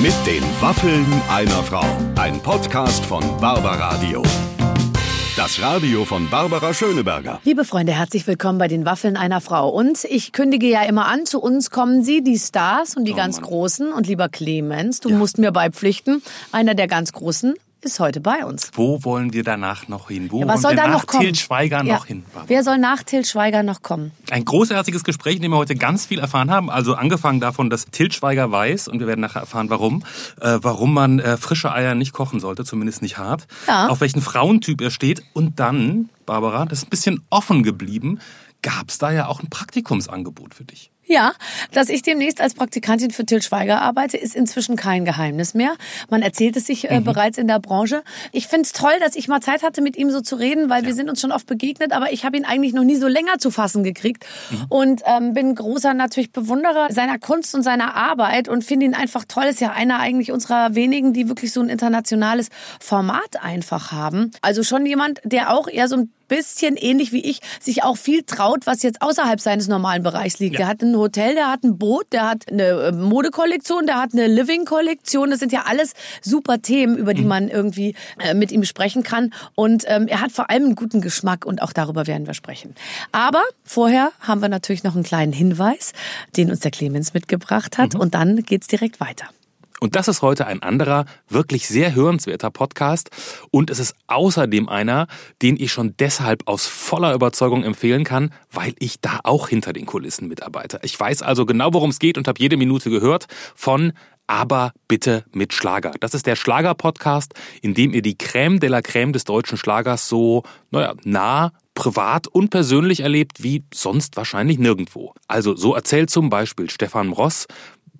Mit den Waffeln einer Frau. Ein Podcast von Barbaradio. Das Radio von Barbara Schöneberger. Liebe Freunde, herzlich willkommen bei den Waffeln einer Frau. Und ich kündige ja immer an, zu uns kommen Sie, die Stars und die ganz Großen. Und lieber Clemens, du musst mir beipflichten, einer der ganz Großen ist heute bei uns. Wo wollen wir danach noch hin? Wo Ja, was wollen soll wir da nach noch kommen? Til Schweiger Ja. noch hin? Barbara? Wer soll nach Till Schweiger noch kommen? Ein großartiges Gespräch, in dem wir heute ganz viel erfahren haben. Also angefangen davon, dass Til Schweiger weiß, und wir werden nachher erfahren, warum, äh, warum man äh, frische Eier nicht kochen sollte, zumindest nicht hart. Ja. Auf welchen Frauentyp er steht. Und dann, Barbara, das ist ein bisschen offen geblieben, gab es da ja auch ein Praktikumsangebot für dich. Ja, dass ich demnächst als Praktikantin für Till Schweiger arbeite, ist inzwischen kein Geheimnis mehr. Man erzählt es sich äh, bereits in der Branche. Ich find's toll, dass ich mal Zeit hatte, mit ihm so zu reden, weil wir sind uns schon oft begegnet, aber ich habe ihn eigentlich noch nie so länger zu fassen gekriegt. Und ähm, bin großer natürlich Bewunderer seiner Kunst und seiner Arbeit und finde ihn einfach toll. Ist ja einer eigentlich unserer wenigen, die wirklich so ein internationales Format einfach haben. Also schon jemand, der auch eher so ein bisschen ähnlich wie ich sich auch viel traut, was jetzt außerhalb seines normalen Bereichs liegt. Ja. Der hat ein Hotel, der hat ein Boot, der hat eine äh, Modekollektion, der hat eine Living-Kollektion. Das sind ja alles super Themen, über die man irgendwie äh, mit ihm sprechen kann. Und ähm, er hat vor allem einen guten Geschmack und auch darüber werden wir sprechen. Aber vorher haben wir natürlich noch einen kleinen Hinweis, den uns der Clemens mitgebracht hat. Und dann geht's direkt weiter. Und das ist heute ein anderer, wirklich sehr hörenswerter Podcast. Und es ist außerdem einer, den ich schon deshalb aus voller Überzeugung empfehlen kann, weil ich da auch hinter den Kulissen mitarbeite. Ich weiß also genau, worum es geht und habe jede Minute gehört von aber bitte mit Schlager. Das ist der Schlager-Podcast, in dem ihr die Crème de la Crème des deutschen Schlagers so, naja, nah privat und persönlich erlebt wie sonst wahrscheinlich nirgendwo. Also so erzählt zum Beispiel Stefan Ross,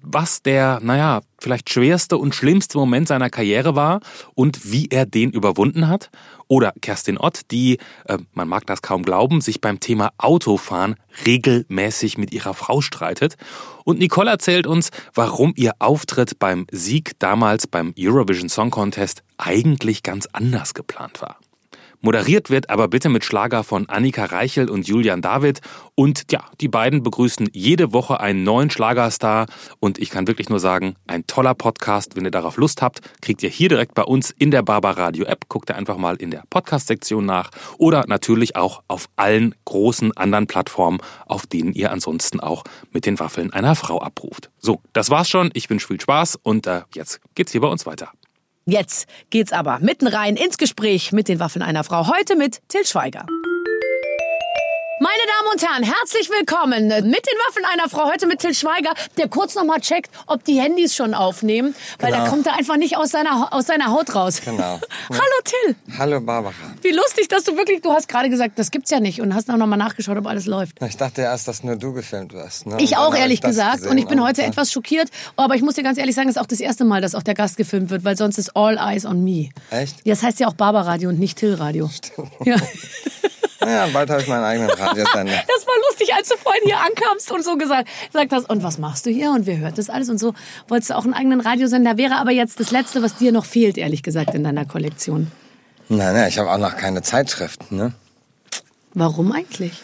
was der, naja, vielleicht schwerste und schlimmste Moment seiner Karriere war und wie er den überwunden hat. Oder Kerstin Ott, die, äh, man mag das kaum glauben, sich beim Thema Autofahren regelmäßig mit ihrer Frau streitet. Und Nicole erzählt uns, warum ihr Auftritt beim Sieg damals beim Eurovision Song Contest eigentlich ganz anders geplant war. Moderiert wird aber bitte mit Schlager von Annika Reichel und Julian David. Und ja, die beiden begrüßen jede Woche einen neuen Schlagerstar. Und ich kann wirklich nur sagen, ein toller Podcast. Wenn ihr darauf Lust habt, kriegt ihr hier direkt bei uns in der Barbaradio App. Guckt ihr einfach mal in der Podcast-Sektion nach. Oder natürlich auch auf allen großen anderen Plattformen, auf denen ihr ansonsten auch mit den Waffeln einer Frau abruft. So, das war's schon. Ich wünsche viel Spaß und äh, jetzt geht's hier bei uns weiter. Jetzt geht's aber mitten rein ins Gespräch mit den Waffen einer Frau. Heute mit Till Schweiger. Meine Damen und Herren, herzlich willkommen mit den Waffen einer Frau. Heute mit Till Schweiger, der kurz noch mal checkt, ob die Handys schon aufnehmen, weil Genau. da kommt er einfach nicht aus seiner, aus seiner Haut raus. Genau. Hallo Till. Hallo Barbara. Wie lustig, dass du wirklich, du hast gerade gesagt, das gibt's ja nicht und hast dann noch mal nachgeschaut, ob alles läuft. Ich dachte erst, dass nur du gefilmt wirst. Ne? Ich auch, ehrlich gesagt. Und ich bin heute äh, etwas schockiert. Aber ich muss dir ganz ehrlich sagen, es ist auch das erste Mal, dass auch der Gast gefilmt wird, weil sonst ist All Eyes on Me. Echt? Ja, das heißt ja auch Barbaradio und nicht Till Radio. Ja. Ja, bald habe ich meinen eigenen Radiosender. Das war lustig, als du vorhin hier ankamst und so gesagt, gesagt hast, und was machst du hier und wer hört das alles und so. Wolltest du auch einen eigenen Radiosender? Wäre aber jetzt das Letzte, was dir noch fehlt, ehrlich gesagt, in deiner Kollektion. Nein, nein, ich habe auch noch keine Zeitschrift. Ne? Warum eigentlich?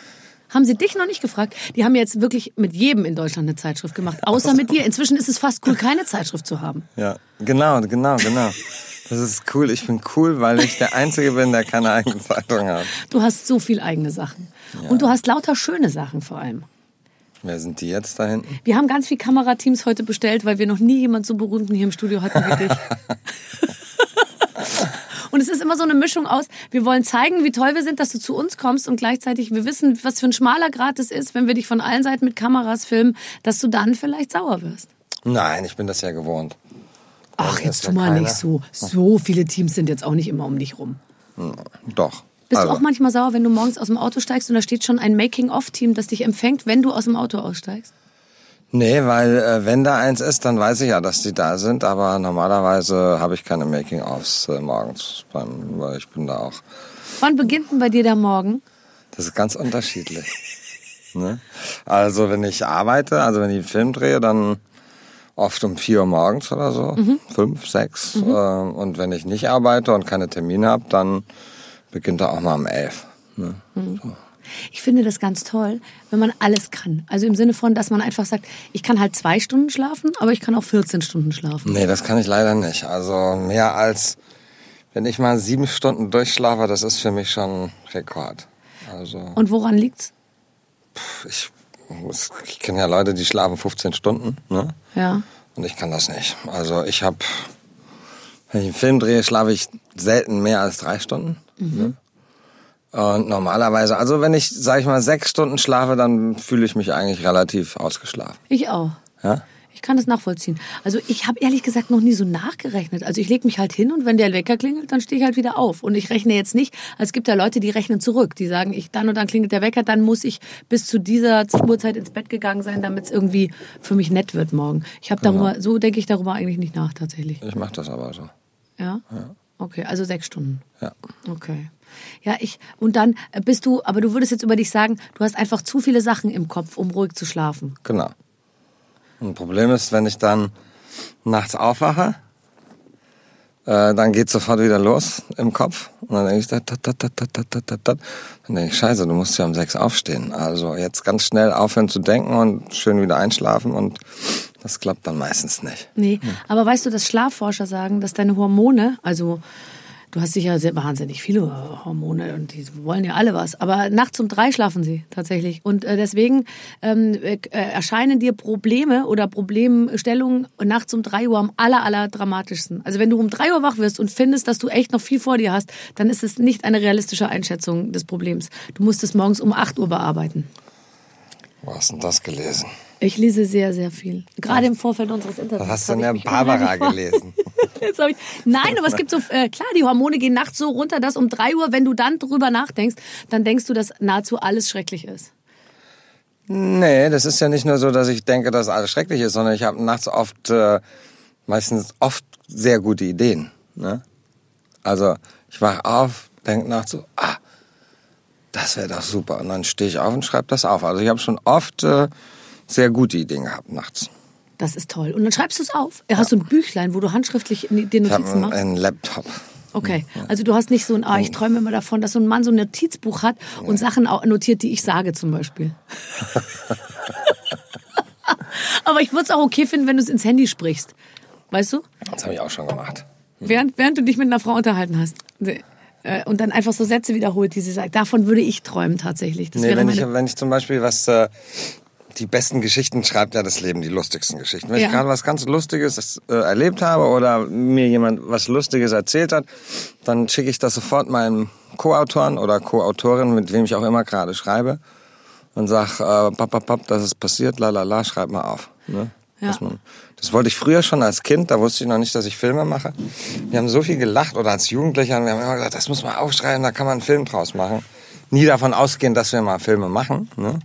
Haben sie dich noch nicht gefragt? Die haben jetzt wirklich mit jedem in Deutschland eine Zeitschrift gemacht, außer mit dir. Inzwischen ist es fast cool, keine Zeitschrift zu haben. Ja, genau, genau, genau. Das ist cool. Ich bin cool, weil ich der Einzige bin, der keine eigene Zeitung hat. Du hast so viel eigene Sachen. Und du hast lauter schöne Sachen vor allem. Wer sind die jetzt da hinten? Wir haben ganz viel Kamerateams heute bestellt, weil wir noch nie jemand so berühmten hier im Studio hatten wie dich. Und es ist immer so eine Mischung aus, wir wollen zeigen, wie toll wir sind, dass du zu uns kommst und gleichzeitig wir wissen, was für ein schmaler Grat es ist, wenn wir dich von allen Seiten mit Kameras filmen, dass du dann vielleicht sauer wirst. Nein, ich bin das ja gewohnt. Ach, jetzt ja tu mal keiner. nicht so. So viele Teams sind jetzt auch nicht immer um dich rum. Doch. Bist Also, du auch manchmal sauer, wenn du morgens aus dem Auto steigst und da steht schon ein Making-of-Team, das dich empfängt, wenn du aus dem Auto aussteigst? Nee, weil äh, wenn da eins ist, dann weiß ich ja, dass die da sind. Aber normalerweise habe ich keine Making-ofs äh, morgens, beim, weil ich bin da auch. Wann beginnt denn bei dir der Morgen? Das ist ganz unterschiedlich. ne? Also wenn ich arbeite, also wenn ich einen Film drehe, dann oft um vier Uhr morgens oder so, fünf, sechs. Äh, und wenn ich nicht arbeite und keine Termine habe, dann beginnt er auch mal um elf. Ne? So. Ich finde das ganz toll, wenn man alles kann. Also im Sinne von, dass man einfach sagt, ich kann halt zwei Stunden schlafen, aber ich kann auch 14 Stunden schlafen. Nee, das kann ich leider nicht. Also mehr als, wenn ich mal sieben Stunden durchschlafe, das ist für mich schon Rekord. Also Und woran liegt's? ich, ich kenne ja Leute, die schlafen 15 Stunden, ne? Ja. Und ich kann das nicht. Also ich habe, wenn ich einen Film drehe, schlafe ich selten mehr als drei Stunden. Ne? Und normalerweise, also wenn ich, sag ich mal, sechs Stunden schlafe, dann fühle ich mich eigentlich relativ ausgeschlafen. Ich auch. Ja? Ich kann das nachvollziehen. Also ich habe ehrlich gesagt noch nie so nachgerechnet. Also ich lege mich halt hin und wenn der Wecker klingelt, dann stehe ich halt wieder auf. Und ich rechne jetzt nicht, also es gibt ja Leute, die rechnen zurück. Die sagen, ich dann und dann klingelt der Wecker, dann muss ich bis zu dieser Uhrzeit ins Bett gegangen sein, damit es irgendwie für mich nett wird morgen. Ich habe darüber, so denke ich darüber eigentlich nicht nach tatsächlich. Ich mache das aber so. Ja? Okay, also sechs Stunden. Ja. Okay. Ja, ich, und dann äh, bist du, aber du würdest jetzt über dich sagen, du hast einfach zu viele Sachen im Kopf, um ruhig zu schlafen. Genau. Ein Problem ist, wenn ich dann nachts aufwache, äh, dann geht sofort wieder los im Kopf. Und dann denke ich, tat, tat, tat, tat, tat, tat, tat. Dann denke ich, scheiße, du musst ja um sechs aufstehen. Also jetzt ganz schnell aufhören zu denken und schön wieder einschlafen und das klappt dann meistens nicht. Nee, hm. aber weißt du, dass Schlafforscher sagen, dass deine Hormone, also du hast sicher sehr wahnsinnig viele Hormone und die wollen ja alle was, aber nachts um drei schlafen sie tatsächlich. Und äh, deswegen ähm, äh, erscheinen dir Probleme oder Problemstellungen nachts um drei Uhr am aller, aller dramatischsten. Also wenn du um drei Uhr wach wirst und findest, dass du echt noch viel vor dir hast, dann ist es nicht eine realistische Einschätzung des Problems. Du musst es morgens um acht Uhr bearbeiten. Wo hast denn das gelesen? Ich lese sehr, sehr viel. Gerade im Vorfeld unseres Interviews. Was hast du mich Barbara gelesen? Ich, nein, aber es gibt so, äh, klar, die Hormone gehen nachts so runter, dass um drei Uhr, wenn du dann drüber nachdenkst, dann denkst du, dass nahezu alles schrecklich ist. Nee, das ist ja nicht nur so, dass ich denke, dass alles schrecklich ist, sondern ich habe nachts oft, äh, meistens oft sehr gute Ideen. Ne? Also ich wach auf, denke nachts so, ah, das wäre doch super. Und dann stehe ich auf und schreibe das auf. Also ich habe schon oft äh, sehr gute Ideen gehabt nachts. Das ist toll. Und dann schreibst du es auf. Hast du ein Büchlein, wo du handschriftlich dir Ich Notizen machst? einen Laptop. Okay, also du hast nicht so ein, ah, ich träume immer davon, dass so ein Mann so ein Notizbuch hat und Sachen auch notiert, die ich sage zum Beispiel. Aber ich würde es auch okay finden, wenn du es ins Handy sprichst. Weißt du? Das habe ich auch schon gemacht. Während, während du dich mit einer Frau unterhalten hast. Äh, Und dann einfach so Sätze wiederholt, die sie sagt. Davon würde ich träumen tatsächlich. Das Nee, wenn ich, meine, wenn ich zum Beispiel was, äh, die besten Geschichten schreibt ja das Leben, die lustigsten Geschichten. Wenn Ja. ich gerade was ganz Lustiges äh, erlebt habe oder mir jemand was Lustiges erzählt hat, dann schicke ich das sofort meinem Co-Autoren oder Co-Autorin, mit wem ich auch immer gerade schreibe, und sag, äh, pap, pap, pap, das ist passiert, la la la, schreib mal auf. Ne? Ja. Man, das wollte ich früher schon als Kind, da wusste ich noch nicht, dass ich Filme mache. Wir haben so viel gelacht oder als Jugendlicher, wir haben immer gesagt, das muss man aufschreiben, da kann man einen Film draus machen. Nie davon ausgehen, dass wir mal Filme machen. Ne?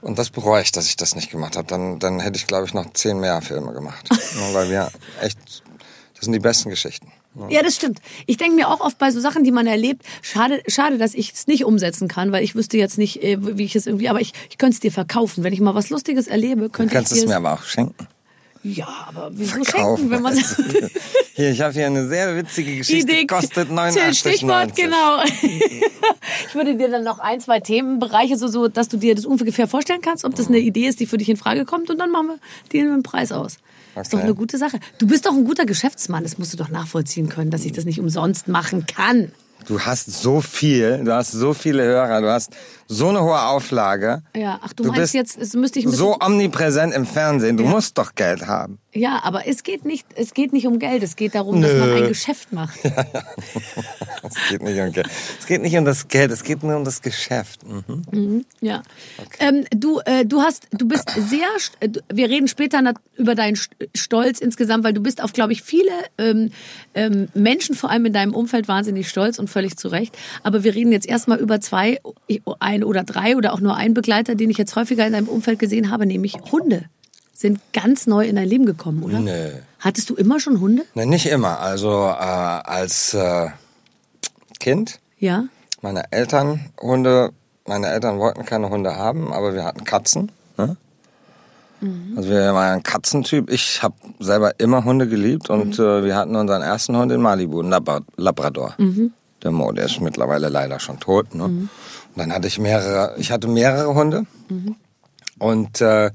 Und das bereue ich, dass ich das nicht gemacht habe. Dann, dann hätte ich, glaube ich, noch zehn mehr Filme gemacht. Ja, Weil wir echt, das sind die besten Geschichten. ja, das stimmt. Ich denke mir auch oft bei so Sachen, die man erlebt, schade, schade, dass ich es nicht umsetzen kann, weil ich wüsste jetzt nicht, äh, wie ich es irgendwie, aber ich, ich könnte es dir verkaufen. Wenn ich mal was Lustiges erlebe, Du könnte kannst ich es dir mir aber auch schenken. Ja, aber wieso Verkaufen. schenken, wenn man Hier, ich habe hier eine sehr witzige Geschichte, Idee kostet Till, 89,90. Stichwort, genau. ich würde dir dann noch ein, zwei Themenbereiche so, so, dass du dir das ungefähr vorstellen kannst, ob das eine Idee ist, die für dich in Frage kommt und dann machen wir dir einen Preis aus. Ist doch Okay. eine gute Sache. Du bist doch ein guter Geschäftsmann, das musst du doch nachvollziehen können, dass ich das nicht umsonst machen kann. Du hast so viel, du hast so viele Hörer, du hast so eine hohe Auflage. Ja, ach, du, Du meinst bist jetzt, es müsste ich So omnipräsent im Fernsehen, du Ja. musst doch Geld haben. Ja, aber es geht nicht, es geht nicht um Geld, es geht darum, dass man ein Geschäft macht. Es geht nicht um Geld. Es geht nicht um das Geld, es geht nur um das Geschäft. Mhm. Ja. Ähm, du, äh, du hast, du bist sehr, äh, wir reden später über deinen St- Stolz insgesamt, weil du bist auf, glaube ich, viele ähm, ähm, Menschen, vor allem in deinem Umfeld, wahnsinnig stolz und völlig zu Recht. Aber wir reden jetzt erstmal über zwei, ein oder drei oder auch nur einen Begleiter, den ich jetzt häufiger in deinem Umfeld gesehen habe, nämlich Hunde. Sind ganz neu in dein Leben gekommen, oder? Nö. Hattest du immer schon Hunde? Ne, nicht immer. Also äh, als äh, Kind, Ja. meine Eltern Hunde, meine Eltern wollten keine Hunde haben, aber wir hatten Katzen. Ne? Also wir waren ein Katzentyp. Ich habe selber immer Hunde geliebt und äh, wir hatten unseren ersten Hund in Malibu, einen Lab Labrador. Der Mo, der ist mittlerweile leider schon tot. Ne? Und dann hatte ich mehrere, ich hatte mehrere Hunde. Und äh,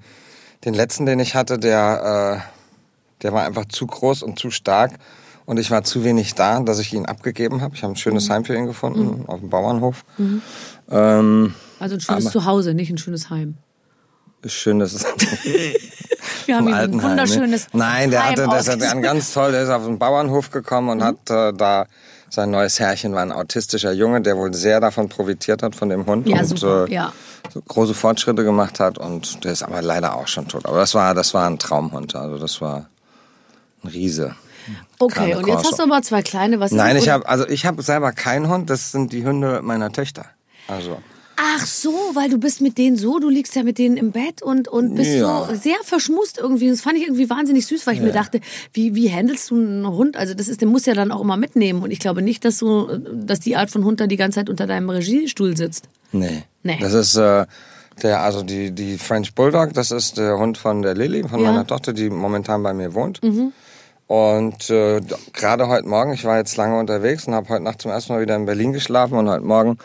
den letzten, den ich hatte, der, äh, der war einfach zu groß und zu stark. Und ich war zu wenig da, dass ich ihn abgegeben habe. Ich habe ein schönes Heim für ihn gefunden, auf dem Bauernhof. Ähm, Also ein schönes Zuhause, nicht ein schönes Heim. schön, dass es Wir haben hier ein Altenheim, wunderschönes Ne? Nein, der Heim hatte, das hat ausgesucht. ein ganz toll, der ist auf den Bauernhof gekommen und hat äh, da sein neues Herrchen war ein autistischer Junge, der wohl sehr davon profitiert hat von dem Hund Ja, und super, äh, ja. so große Fortschritte gemacht hat und der ist aber leider auch schon tot. Aber das war das war ein Traumhund, also das war ein Riese. Okay, Kleine und jetzt hast du aber zwei kleine. Was Nein, ich habe also ich habe selber keinen Hund, das sind die Hunde meiner Töchter. Also Ach so, weil du bist mit denen so, du liegst ja mit denen im Bett und, und bist Ja. so sehr verschmust irgendwie. Das fand ich irgendwie wahnsinnig süß, weil ich mir dachte, wie, wie handelst du einen Hund? Also das ist, der muss ja dann auch immer mitnehmen. Und ich glaube nicht, dass du, dass die Art von Hund da die ganze Zeit unter deinem Regiestuhl sitzt. Nee. Nee. Das ist äh, der, also die, die French Bulldog, das ist der Hund von der Lilly, von Ja. Mhm. meiner Tochter, die momentan bei mir wohnt. Und äh, gerade heute Morgen, ich war jetzt lange unterwegs und habe heute Nacht zum ersten Mal wieder in Berlin geschlafen und heute Morgen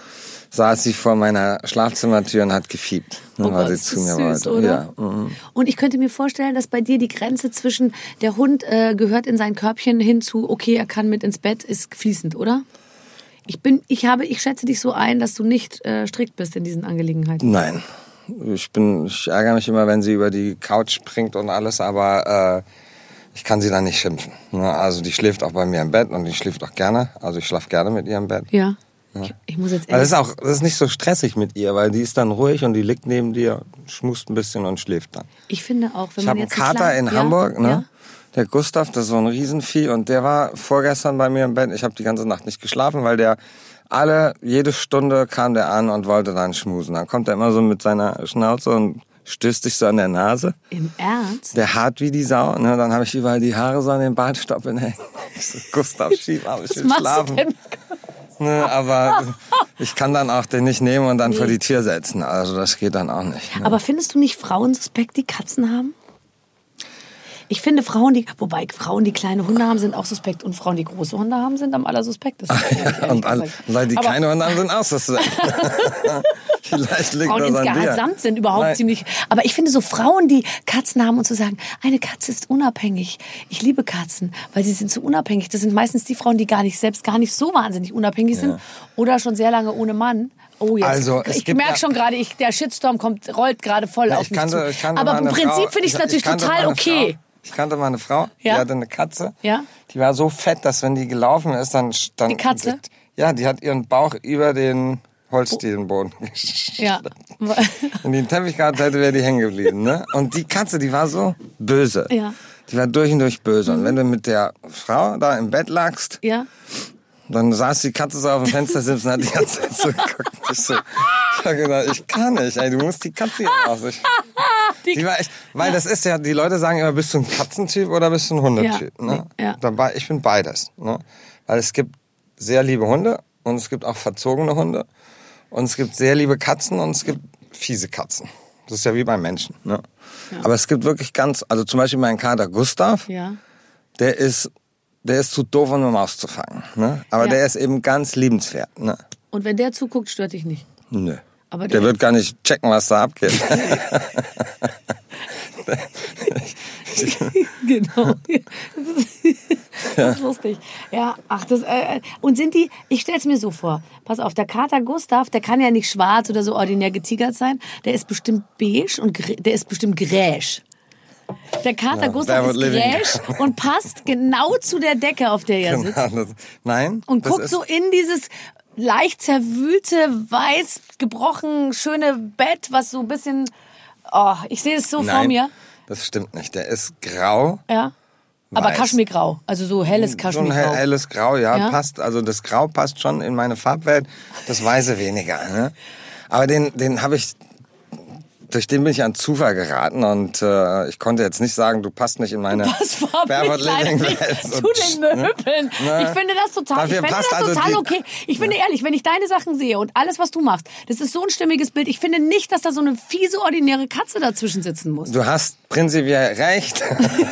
saß sie vor meiner Schlafzimmertür und hat gefiebt, Oh weil Gott, sie zu mir süß, wollte. oder? Ja. mhm. Und ich könnte mir vorstellen, dass bei dir die Grenze zwischen der Hund äh, gehört in sein Körbchen hin zu, okay, er kann mit ins Bett, ist fließend, oder? Ich bin, ich habe, ich schätze dich so ein, dass du nicht äh, strikt bist in diesen Angelegenheiten. Nein. Ich bin, ich ärgere mich immer, wenn sie über die Couch springt und alles, aber äh, ich kann sie dann nicht schimpfen. Ne? Also die schläft auch bei mir im Bett und die schläft auch gerne. Also ich schlafe gerne mit ihr im Bett. Ja. Ich, ich muss jetzt Weil das ist auch, das ist nicht so stressig mit ihr, weil die ist dann ruhig und die liegt neben dir, schmust ein bisschen und schläft dann. ich finde auch, wenn Ich man habe einen jetzt Kater klein- in ja, Hamburg, ne? Ja. Der Gustav, das ist so ein Riesenvieh und der war vorgestern bei mir im Bett. Ich habe die ganze Nacht nicht geschlafen, weil der alle, jede Stunde kam der an und wollte dann schmusen. Dann kommt er immer so mit seiner Schnauze und stößt dich so an der Nase. Im Ernst? Der hart wie die Sau, ne? Dann habe ich überall die Haare so an den Bartstoppeln hängen. Ich so, Gustav, schieb ab, ich will schlafen. Ne, aber ich kann dann auch den nicht nehmen und dann vor die Tür setzen. Also das geht dann auch nicht. Ne? Aber findest du nicht Frauen suspekt, die Katzen haben? Ich finde Frauen, die, wobei Frauen, die kleine Hunde haben, sind auch suspekt und Frauen, die große Hunde haben, sind am allersuspektesten. ehrlich und alle, weil die Aber keine Hunde haben, sind auch so schlecht. Vielleicht liegt Frauen das an insgesamt sind überhaupt Nein. ziemlich. Aber ich finde so Frauen, die Katzen haben und zu sagen, eine Katze ist unabhängig. Ich liebe Katzen, weil sie sind so unabhängig. Das sind meistens die Frauen, die gar nicht selbst gar nicht so wahnsinnig unabhängig sind oder schon sehr lange ohne Mann. Oh, jetzt. Also, ich merke ja- schon gerade, ich, der Shitstorm kommt, rollt gerade voll Ja, auf ich mich kannte, zu. Aber im Prinzip finde ich es natürlich total okay. Frau, ich kannte mal eine Frau, Ja? die hatte eine Katze. Ja? Die war so fett, dass wenn die gelaufen ist, dann... dann Die Katze? Ja, die hat ihren Bauch über den Holzdielenboden Ja. Wenn die einen Teppich gehabt hätte, wäre die hängen geblieben. Ne? Und die Katze, die war so böse. Ja. Mhm. Die war durch und durch böse. Und wenn du mit der Frau da im Bett lagst, ja. dann saß die Katze so auf dem Fenstersims und hat die ganze Zeit so geguckt. Ich, so, ich hab gedacht, ich kann nicht, ey, du musst die Katze hier raus. Ich, die war echt, weil das ist ja, die Leute sagen immer, bist du ein Katzentyp oder bist du ein Hundetyp? Ja. Ne? Ja. Dabei, ich bin beides. Ne? Weil es gibt sehr liebe Hunde und es gibt auch verzogene Hunde. Und es gibt sehr liebe Katzen und es gibt fiese Katzen. Das ist ja wie beim Menschen. Ne? Aber es gibt wirklich ganz, also zum Beispiel mein Kater Gustav, Ja. der ist, der ist zu doof, um eine Maus zu fangen. Ne? Aber Ja. der ist eben ganz liebenswert. Ne? Und wenn der zuguckt, stört dich nicht. Nö. Aber der der- wird gar nicht checken, was da abgeht. Genau. Das ist, ist lustig. Ja, ach, das, äh, und sind die, ich stell's mir so vor, pass auf, der Kater Gustav, der kann ja nicht schwarz oder so ordinär getigert sein, der ist bestimmt beige und der ist bestimmt gräsch. Der Kater Gustav that ist would living. gräsch und passt genau zu der Decke, auf der er sitzt. Genau, das- Nein. Und guckt ist- so in dieses leicht zerwühlte, weiß gebrochen, schöne Bett, was so ein bisschen, oh, ich sehe es so Nein, vor mir. Das stimmt nicht. Der ist grau. Ja. Aber Weiß. Kaschmirgrau, also so helles So ein Kaschmirgrau. hell- helles Grau, ja, Ja? passt. Also das Grau passt schon in meine Farbwelt, das Weiße weniger. Ne? Aber den, den habe ich durch den bin ich an Zufall geraten und äh, ich konnte jetzt nicht sagen, du passt nicht in meine Barefoot Living Welt. zu den Möbeln. Ne? Ich finde das total, ich finde das also total okay. Ich finde ehrlich, wenn ich deine Sachen sehe und alles, was du machst, das ist so ein stimmiges Bild. Ich finde nicht, dass da so eine fiese, ordinäre Katze dazwischen sitzen muss. Du hast prinzipiell recht,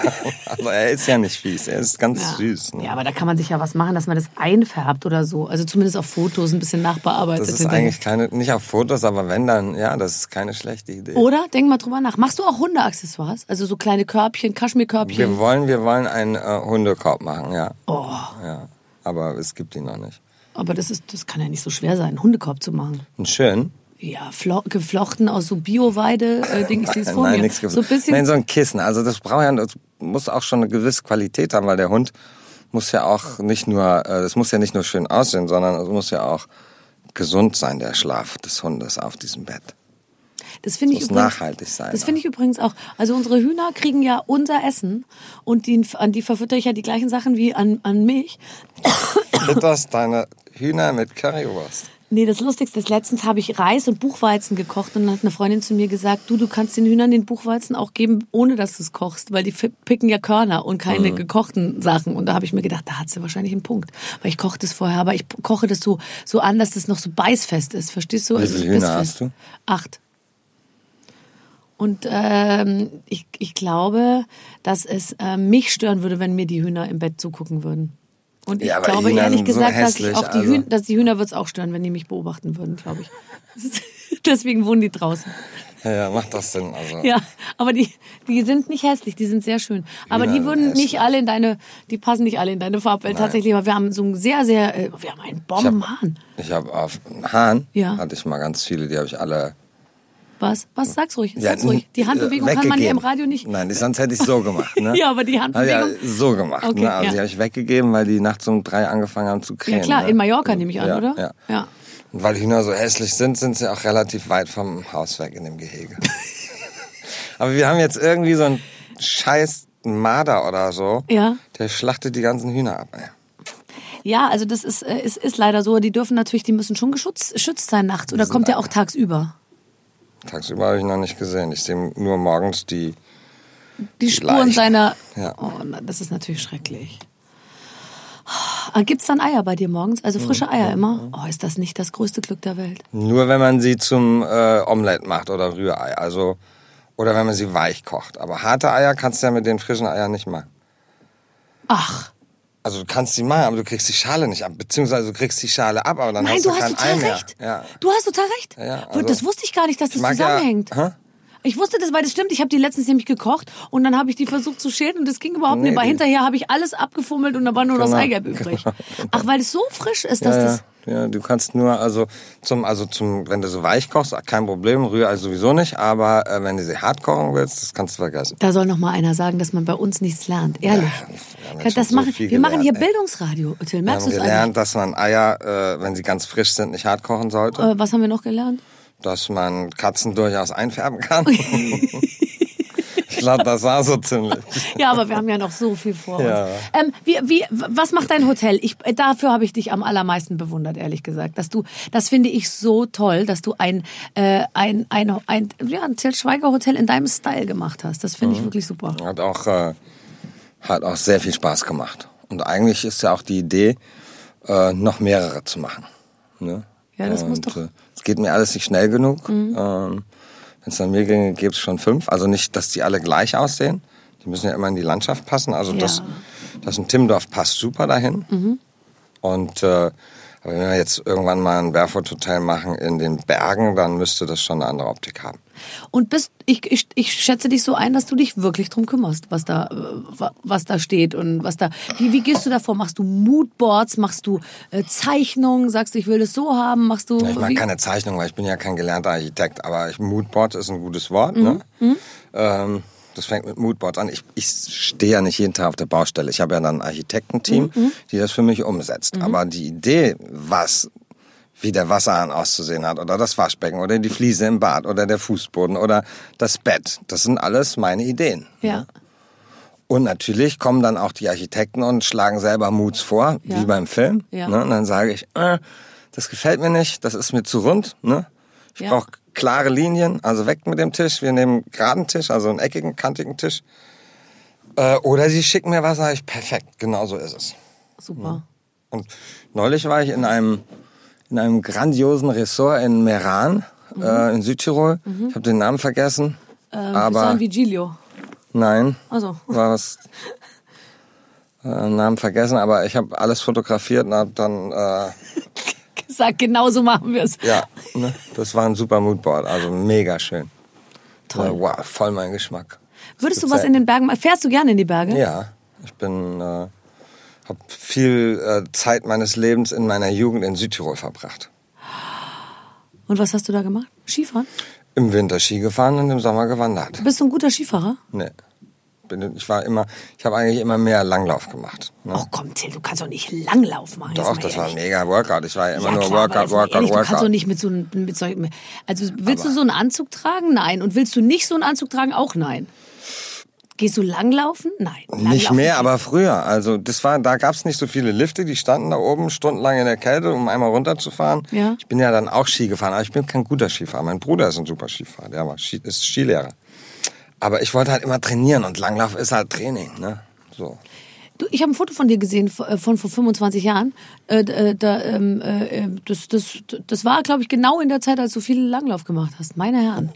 aber er ist ja nicht fies, er ist ganz Ja. süß. Ne? Ja, aber da kann man sich ja was machen, dass man das einfärbt oder so. Also zumindest auf Fotos ein bisschen nachbearbeitet. Das ist eigentlich keine, nicht auf Fotos, aber wenn dann, ja, das ist keine schlechte Idee. Oder? Denk mal drüber nach. Machst du auch Hundeaccessoires? Also so kleine Körbchen, Kaschmirkörbchen? Wir wollen, wir wollen einen äh, Hundekorb machen, ja. Oh, ja. Aber es gibt ihn noch nicht. aber das, ist, das kann ja nicht so schwer sein, einen Hundekorb zu machen. Einen schönen? Ja, flo geflochten aus so Bio-Weide-Ding. Ich sehe es vor Nein, mir. nichts so ein bisschen. Nein, so ein Kissen. Also das braucht ja, das muss auch schon eine gewisse Qualität haben, weil der Hund muss ja auch nicht nur, äh, das muss ja nicht nur schön aussehen, sondern es muss ja auch gesund sein, der Schlaf des Hundes auf diesem Bett. Das finde ich übrigens, nachhaltig sein Das auch. finde ich übrigens auch. Also unsere Hühner kriegen ja unser Essen und die, an die verfütter ich ja die gleichen Sachen wie an, an mich. Fütterst deine Hühner mit Currywurst. Nee, das Lustigste ist, letztens habe ich Reis und Buchweizen gekocht und dann hat eine Freundin zu mir gesagt, du, du kannst den Hühnern den Buchweizen auch geben, ohne dass du es kochst, weil die picken ja Körner und keine Mhm. gekochten Sachen. Und da habe ich mir gedacht, da hat sie wahrscheinlich einen Punkt. Weil ich koche das vorher, aber ich koche das so, so an, dass das noch so beißfest ist. Verstehst du? Wie Also viele Hühner hast du? Acht. Und ähm, ich, ich glaube, dass es äh, mich stören würde, wenn mir die Hühner im Bett zugucken würden. Und ich Ja, glaube Hühner ehrlich sind so gesagt, dass, hässlich, auch die also. Hühner, dass die Hühner wird es auch stören, wenn die mich beobachten würden, glaube ich. Deswegen wohnen die draußen. Ja, ja, macht das Sinn. Also. Ja, aber die, die sind nicht hässlich, die sind sehr schön. Aber Hühner die würden nicht hässlich. alle in deine, die passen nicht alle in deine Farbwelt tatsächlich. Aber wir haben so ein sehr, sehr, äh, wir haben einen Bombenhahn. Ich habe auf Hahn, Ja. hatte ich mal ganz viele, die habe ich alle Was? Was? Sag's ruhig, Ja, sag's ruhig. Die Handbewegung kann man hier im weggegeben. Radio nicht. Nein, sonst hätte ich so gemacht. Ne? Ja, aber die Handbewegung- Ja, so gemacht. Okay, ne? Also ja. die habe ich weggegeben, weil die nachts um drei angefangen haben zu Ja krähen. klar, ne? in Mallorca nehme ich an, ja, oder? Ja. ja. Und weil Hühner so hässlich sind, sind sie auch relativ weit vom Haus weg in dem Gehege. aber wir haben jetzt irgendwie so einen scheiß Marder oder so. Ja. Der schlachtet die ganzen Hühner ab. Ey. Ja, also das ist, äh, ist, ist leider so. Die dürfen natürlich, die müssen schon geschützt, geschützt sein nachts. Oder kommt der auch tagsüber? Tagsüber habe ich ihn noch nicht gesehen. Ich sehe nur morgens die. Die Spuren Leicht. seiner. Ja. Oh, das ist natürlich schrecklich. Ah, Gibt's dann Eier bei dir morgens? Also frische Eier immer? Oh, ist das nicht das größte Glück der Welt? Nur wenn man sie zum äh, Omelette macht oder Rührei. Also, oder wenn man sie weich kocht. Aber harte Eier kannst du ja mit den frischen Eiern nicht machen. Ach, Also du kannst sie machen, aber du kriegst die Schale nicht ab. Beziehungsweise du kriegst die Schale ab, aber dann nein, hast du du hast kein total Ei mehr. recht. Ja. Du hast total recht. Ja, ja, also- das wusste ich gar nicht, dass das ja- zusammenhängt. Hä? Ich wusste das, weil das stimmt. Ich habe die letztens nämlich gekocht und dann habe ich die versucht zu schälen und das ging überhaupt Nee, nicht. Aber hinterher habe ich alles abgefummelt und da war nur das Genau. Eigelb übrig. Ach, weil es so frisch ist, dass Ja, das. ja, ja, du kannst nur, also zum, also zum, wenn du so weich kochst, kein Problem, Rührei sowieso nicht, aber äh, wenn du sie hart kochen willst, das kannst du vergessen. Da soll noch mal einer sagen, dass man bei uns nichts lernt. Ehrlich. haben jetzt das so machen, wir machen hier gelernt, ey. Bildungsradio. Till, Wir merkst haben du es gelernt, eigentlich? dass man Eier, äh, wenn sie ganz frisch sind, nicht hart kochen sollte. Äh, was haben wir noch gelernt? Dass man Katzen durchaus einfärben kann. ich glaube, das war so ziemlich. Ja, aber wir haben ja noch so viel vor uns. Ja. Ähm, wie, wie, was macht dein Hotel? Ich, äh, dafür habe ich dich am allermeisten bewundert, ehrlich gesagt. Dass du, das finde ich so toll, dass du ein, äh, ein, ein, ein, ja, ein Til Schweiger Hotel in deinem Style gemacht hast. Das finde ich wirklich super. Hat auch, äh, hat auch sehr viel Spaß gemacht. Und eigentlich ist ja auch die Idee, äh, noch mehrere zu machen. Ne? Ja, das muss Und, doch- Mhm. Äh, geht mir alles nicht schnell genug. Ähm, Wenn es an mir ginge, gäbe es schon fünf. Also nicht, dass die alle gleich aussehen. Die müssen ja immer in die Landschaft passen. Also Ja. das, das in Timmendorf passt super dahin. Mhm. Und äh, aber wenn wir jetzt irgendwann mal ein Barefoot Hotel machen in den Bergen, dann müsste das schon eine andere Optik haben. Und bist, ich, ich, ich schätze dich so ein, dass du dich wirklich drum kümmerst, was da, wa- was da steht und was da. Wie, wie gehst du davor? Machst du Moodboards? Machst du äh, Zeichnungen? Sagst du, ich will das so haben? Machst du. Ja, ich mag wie? keine Zeichnung, weil ich bin ja kein gelernter Architekt, aber ich, Moodboard ist ein gutes Wort. Mhm. Ne? Ähm, das fängt mit Moodboards an. Ich, ich stehe ja nicht jeden Tag auf der Baustelle. Ich habe ja dann ein Architektenteam, Mhm. die das für mich umsetzt. Aber die Idee, was wie der Wasserhahn auszusehen hat oder das Waschbecken oder die Fliese im Bad oder der Fußboden oder das Bett, das sind alles meine Ideen. Ja. Und natürlich kommen dann auch die Architekten und schlagen selber Moods vor, Ja. wie beim Film. Ja. Ne? Und dann sage ich, äh, das gefällt mir nicht, das ist mir zu rund. Ne? Ich Ja. brauche klare Linien, also weg mit dem Tisch. Wir nehmen geraden Tisch, also einen eckigen, kantigen Tisch. Äh, oder sie schicken mir was, sage ich, perfekt, genau so ist es. Super. Und neulich war ich in einem, in einem grandiosen Ressort in Meran, äh, in Südtirol. Ich habe den Namen vergessen. Ähm, aber San Vigilio. nein, Also, war was äh, Namen vergessen, aber ich habe alles fotografiert und hab dann äh, sag, genau so machen wir es. ja, ne, das war ein super Moodboard, also mega schön. Toll. Äh, wow, voll mein Geschmack. Würdest du was in den Bergen machen? Fährst du gerne in die Berge? Ja, ich bin äh, habe viel äh, Zeit meines Lebens in meiner Jugend in Südtirol verbracht. Und was hast du da gemacht? Skifahren? Im Winter Ski gefahren und im Sommer gewandert. Bist du ein guter Skifahrer? Nee. Bin- Ich war immer, ich habe eigentlich immer mehr Langlauf gemacht. Ne? Oh komm, Till, du kannst doch nicht Langlauf machen. Doch, das war ein ehrlich. mega Workout. Ich war ja immer Ja, nur klar, aber Workout, mal Workout, ehrlich, Du kannst doch Workout. nicht mit so einem, mit so, also willst du so einen Anzug tragen? Nein. Und willst du nicht so einen Anzug tragen? Auch nein. Gehst du langlaufen? Nein. Nicht Langlaufen mehr, geht. aber früher. Also das war, da gab's nicht so viele Lifte, die standen da oben stundenlang in der Kälte, um einmal runterzufahren. Ja. Ich bin ja dann auch Ski gefahren, aber ich bin kein guter Skifahrer. Mein Bruder ist ein super Skifahrer, der war Ski, ist Skilehrer. Aber ich wollte halt immer trainieren und Langlauf ist halt Training, ne? So. Du, ich habe ein Foto von dir gesehen von, äh, von vor 25 Jahren. Äh, äh, da, ähm, äh, äh, das, das, das war, glaube ich, genau in der Zeit, als du viel Langlauf gemacht hast. Meine Herren.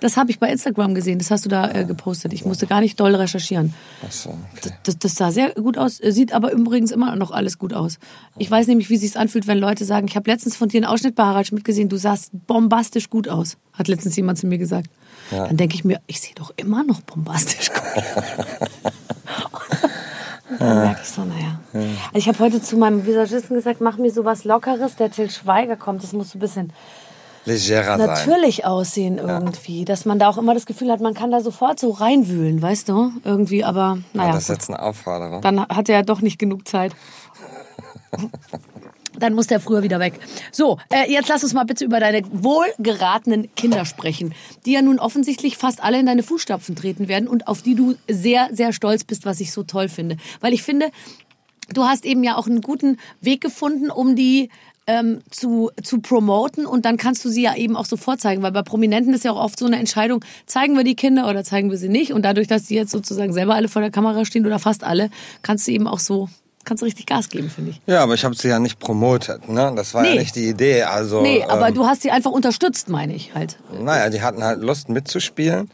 Das habe ich bei Instagram gesehen. Das hast du da äh, gepostet. Ich musste gar nicht doll recherchieren. Ach so, okay. Das, das sah sehr gut aus, sieht aber übrigens immer noch alles gut aus. Ich weiß nämlich, wie sich's anfühlt, wenn Leute sagen, ich habe letztens von dir einen Ausschnitt bei Harald Schmidt gesehen, du sahst bombastisch gut aus. Hat letztens jemand zu mir gesagt. Ja. Dann denke ich mir, ich sehe doch immer noch bombastisch. Und dann merke ich so, naja. Also ich habe heute zu meinem Visagisten gesagt, mach mir sowas Lockeres, der Till Schweiger kommt. Das muss so ein bisschen Legerer sein. natürlich aussehen irgendwie. Dass man da auch immer das Gefühl hat, man kann da sofort so reinwühlen, weißt du? Irgendwie, aber naja. Ja, das ist jetzt eine Aufforderung. Dann hat er ja doch nicht genug Zeit. Dann muss der früher wieder weg. So, äh, jetzt lass uns mal bitte über deine wohlgeratenen Kinder sprechen, die ja nun offensichtlich fast alle in deine Fußstapfen treten werden und auf die du sehr, sehr stolz bist, was ich so toll finde. Weil ich finde, du hast eben ja auch einen guten Weg gefunden, um die ähm, zu, zu promoten und dann kannst du sie ja eben auch so vorzeigen, weil bei Prominenten ist ja auch oft so eine Entscheidung, zeigen wir die Kinder oder zeigen wir sie nicht und dadurch, dass die jetzt sozusagen selber alle vor der Kamera stehen oder fast alle, kannst du eben auch so, kannst du richtig Gas geben, finde ich. Ja, aber ich habe sie ja nicht promotet, ne? Das war Nee. ja nicht die Idee. Also, Nee, aber ähm, du hast sie einfach unterstützt, meine ich halt. Naja, die hatten halt Lust mitzuspielen.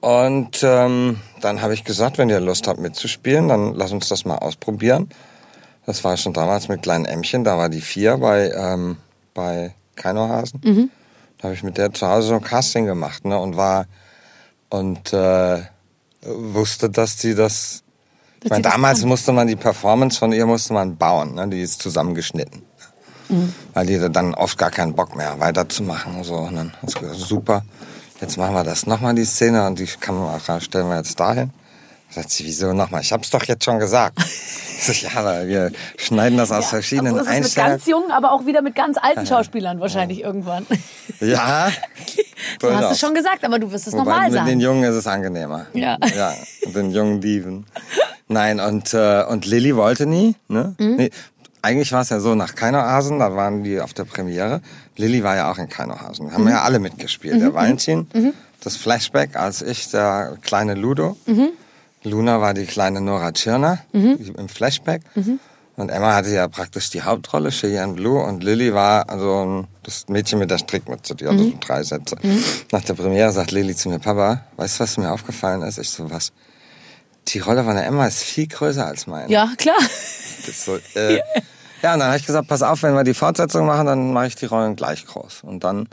Und ähm, dann habe ich gesagt, wenn ihr Lust habt mitzuspielen, dann lass uns das mal ausprobieren. Das war schon damals mit kleinen Ämmchen, da war die vier bei, ähm, bei Keinohasen. Mhm. Da habe ich mit der zu Hause so ein Casting gemacht ne, und war und äh, wusste, dass sie das. Das damals musste man die Performance von ihr musste man bauen, ne, die ist zusammengeschnitten Mhm. weil die dann oft gar keinen Bock mehr weiterzumachen und so. Und dann hast du gesagt, super, jetzt machen wir das nochmal, die Szene, und die Kamera stellen wir jetzt dahin. Sagt sie, wieso nochmal? Ich hab's doch jetzt schon gesagt. Ich sag, ja, aber wir schneiden das aus verschiedenen Aber es ist mit Einstellungen. ganz jungen, aber auch wieder mit ganz alten Schauspielern wahrscheinlich irgendwann. Ja, Du hast es schon gesagt, aber du wirst es Wobei nochmal mit den sagen. Jungen ist es angenehmer. Ja. Ja, mit den jungen Dieven. Nein, und, äh, und Lilly wollte nie. Ne? Mhm. Nee, eigentlich war es ja so, nach Keinohasen, da waren die auf der Premiere. Lilly war ja auch in Keinohasen. Haben Mhm. ja alle mitgespielt. Der Valentin, das Flashback als ich, der kleine Ludo. Mhm. Luna war die kleine Nora Tschirner die im Flashback. Mhm. Und Emma hatte ja praktisch die Hauptrolle, Cheyenne Blue. Und Lilly war also das Mädchen mit der Strickmütze, die hatte Mhm. so drei Sätze. Nach der Premiere sagt Lilly zu mir, Papa, weißt du, was mir aufgefallen ist? Ich so, was? Die Rolle von der Emma ist viel größer als meine. Ja, klar. So, äh, ja, und dann habe ich gesagt, pass auf, wenn wir die Fortsetzung machen, dann mache ich die Rollen gleich groß. Und dann